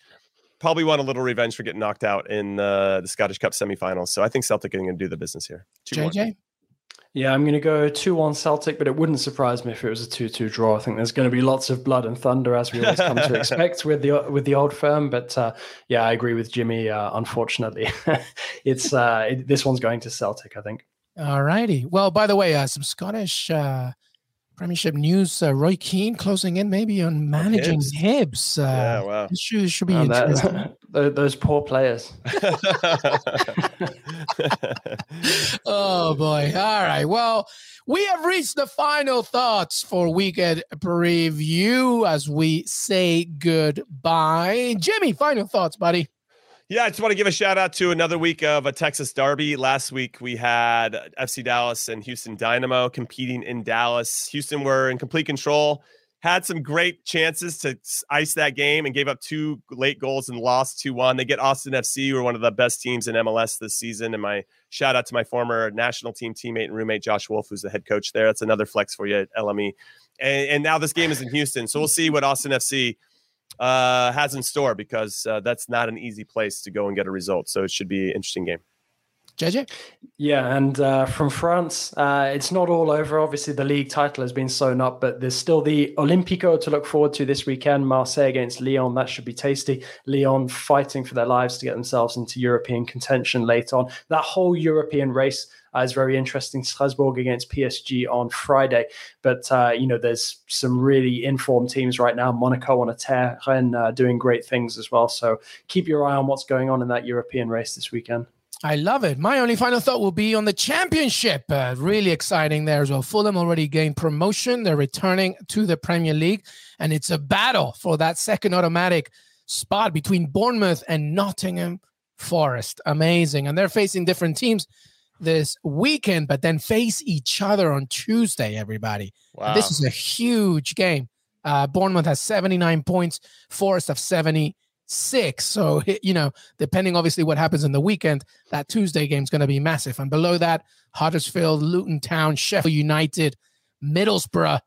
[SPEAKER 3] probably want a little revenge for getting knocked out in uh, the Scottish Cup semifinals. So I think Celtic are going to do the business here. 2-1.
[SPEAKER 2] JJ?
[SPEAKER 4] Yeah, I'm going to go 2 1 Celtic, but it wouldn't surprise me if it was a 2 2 draw. I think there's going to be lots of blood and thunder, as we always come to expect with the with the old firm. But uh, yeah, I agree with Jimmy. Uh, unfortunately, it's uh, it, this one's going to Celtic, I think.
[SPEAKER 2] All righty. Well, by the way, uh, some Scottish uh, Premiership news. Uh, Roy Keane closing in maybe on managing
[SPEAKER 3] Hibs.
[SPEAKER 2] Hibs. Uh,
[SPEAKER 3] Yeah, wow.
[SPEAKER 2] This should, should be
[SPEAKER 4] And
[SPEAKER 2] interesting.
[SPEAKER 4] tho- those poor players.
[SPEAKER 2] oh boy. All right. Well, we have reached the final thoughts for weekend preview as we say goodbye. Jimmy, final thoughts, buddy.
[SPEAKER 3] Yeah, I just want to give a shout out to another week of a Texas Derby. Last week we had FC Dallas and Houston Dynamo competing in Dallas. Houston were in complete control, had some great chances to ice that game and gave up two late goals and lost 2 1. They get Austin FC, who are one of the best teams in MLS this season. And my shout out to my former national team teammate and roommate, Josh Wolff, who's the head coach there. That's another flex for you at LME. And, and now this game is in Houston. So we'll see what Austin FC uh, has in store because uh, that's not an easy place to go and get a result. So it should be an interesting game.
[SPEAKER 2] JJ?
[SPEAKER 4] Yeah, and uh, from France, uh, it's not all over. Obviously, the league title has been sewn up, but there's still the Olympico to look forward to this weekend. Marseille against Lyon. That should be tasty. Lyon fighting for their lives to get themselves into European contention later on. That whole European race uh, is very interesting. Strasbourg against PSG on Friday. But, uh, you know, there's some really informed teams right now. Monaco on a tear, Rennes uh, doing great things as well. So keep your eye on what's going on in that European race this weekend.
[SPEAKER 2] I love it. My only final thought will be on the championship. Uh, really exciting there as well. Fulham already gained promotion. They're returning to the Premier League, and it's a battle for that second automatic spot between Bournemouth and Nottingham Forest. Amazing. And they're facing different teams this weekend, but then face each other on Tuesday, everybody. Wow. This is a huge game. Uh, Bournemouth has 79 points, Forest of 70 six. So, you know, depending obviously what happens in the weekend, that Tuesday game is going to be massive. And below that, Huddersfield, Luton Town, Sheffield United, Middlesbrough,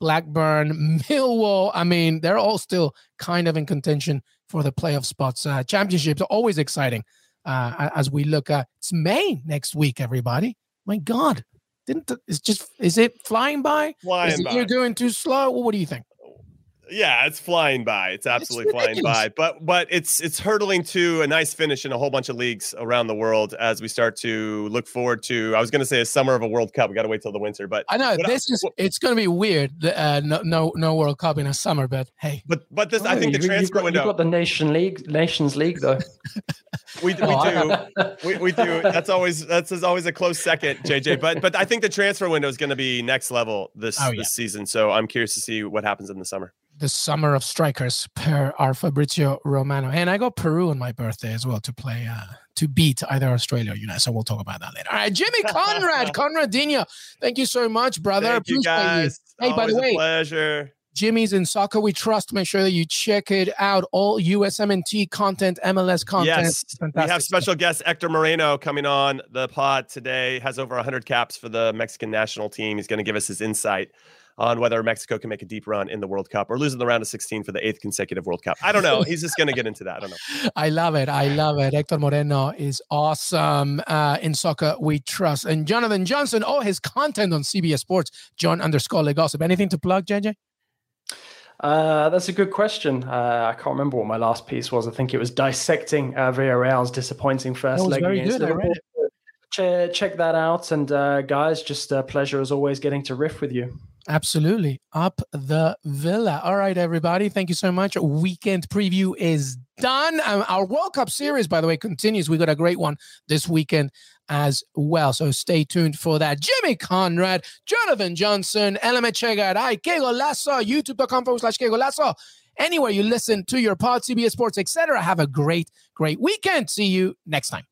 [SPEAKER 2] Blackburn, Millwall. I mean, they're all still kind of in contention for the playoff spots. Uh, championships are always exciting uh, as we look at it's May next week, everybody. My God. Didn't it's just is it flying by?
[SPEAKER 3] Flying
[SPEAKER 2] is
[SPEAKER 3] by.
[SPEAKER 2] You're going too slow. Well, what do you think?
[SPEAKER 3] Yeah, it's flying by. It's absolutely it's flying by. But but it's it's hurtling to a nice finish in a whole bunch of leagues around the world as we start to look forward to. I was going to say a summer of a World Cup. We got to wait till the winter, but
[SPEAKER 2] I know this I, is it's going to be weird. Uh, no no no World Cup in a summer, but hey.
[SPEAKER 3] But but this oh, I think the transfer
[SPEAKER 4] you've got,
[SPEAKER 3] window.
[SPEAKER 4] You've got the Nation League, Nations League though.
[SPEAKER 3] we, we oh, do we, we do. That's always that's always a close second, JJ. But but I think the transfer window is going to be next level this oh, yeah. this season. So I'm curious to see what happens in the summer
[SPEAKER 2] the summer of strikers per our Fabrizio Romano. And I got Peru on my birthday as well to play uh, to beat either Australia or United. So we'll talk about that later. All right, Jimmy Conrad, Conradinho. Thank you so much, brother.
[SPEAKER 3] Thank you guys.
[SPEAKER 2] You. Hey,
[SPEAKER 3] Always
[SPEAKER 2] by the way,
[SPEAKER 3] pleasure.
[SPEAKER 2] Jimmy's in soccer we trust. Make sure that you check it out. All USMNT content, MLS content.
[SPEAKER 3] Yes, we have special guest Hector Moreno coming on the pod today. Has over 100 caps for the Mexican national team. He's going to give us his insight on whether Mexico can make a deep run in the World Cup or lose in the round of 16 for the eighth consecutive World Cup. I don't know. He's just going to get into that. I don't know.
[SPEAKER 2] I love it. I love it. Hector Moreno is awesome uh, in soccer. We trust. And Jonathan Johnson, all his content on CBS Sports, John underscore Legossip. Anything to plug, JJ?
[SPEAKER 4] Uh, that's a good question. Uh, I can't remember what my last piece was. I think it was dissecting uh, Villarreal's disappointing first leg against good. Liverpool. Check, check that out. And uh, guys, just a pleasure as always getting to riff with you.
[SPEAKER 2] Absolutely. Up the villa. All right, everybody. Thank you so much. Weekend preview is done. Um, our World Cup series, by the way, continues. We got a great one this weekend as well. So stay tuned for that. Jimmy Conrad, Jonathan Johnson, LM Echegaray, Que Golazo, youtube.com forward slash Que Golazo. Anywhere you listen to your pod, CBS Sports, etc. Have a great, great weekend. See you next time.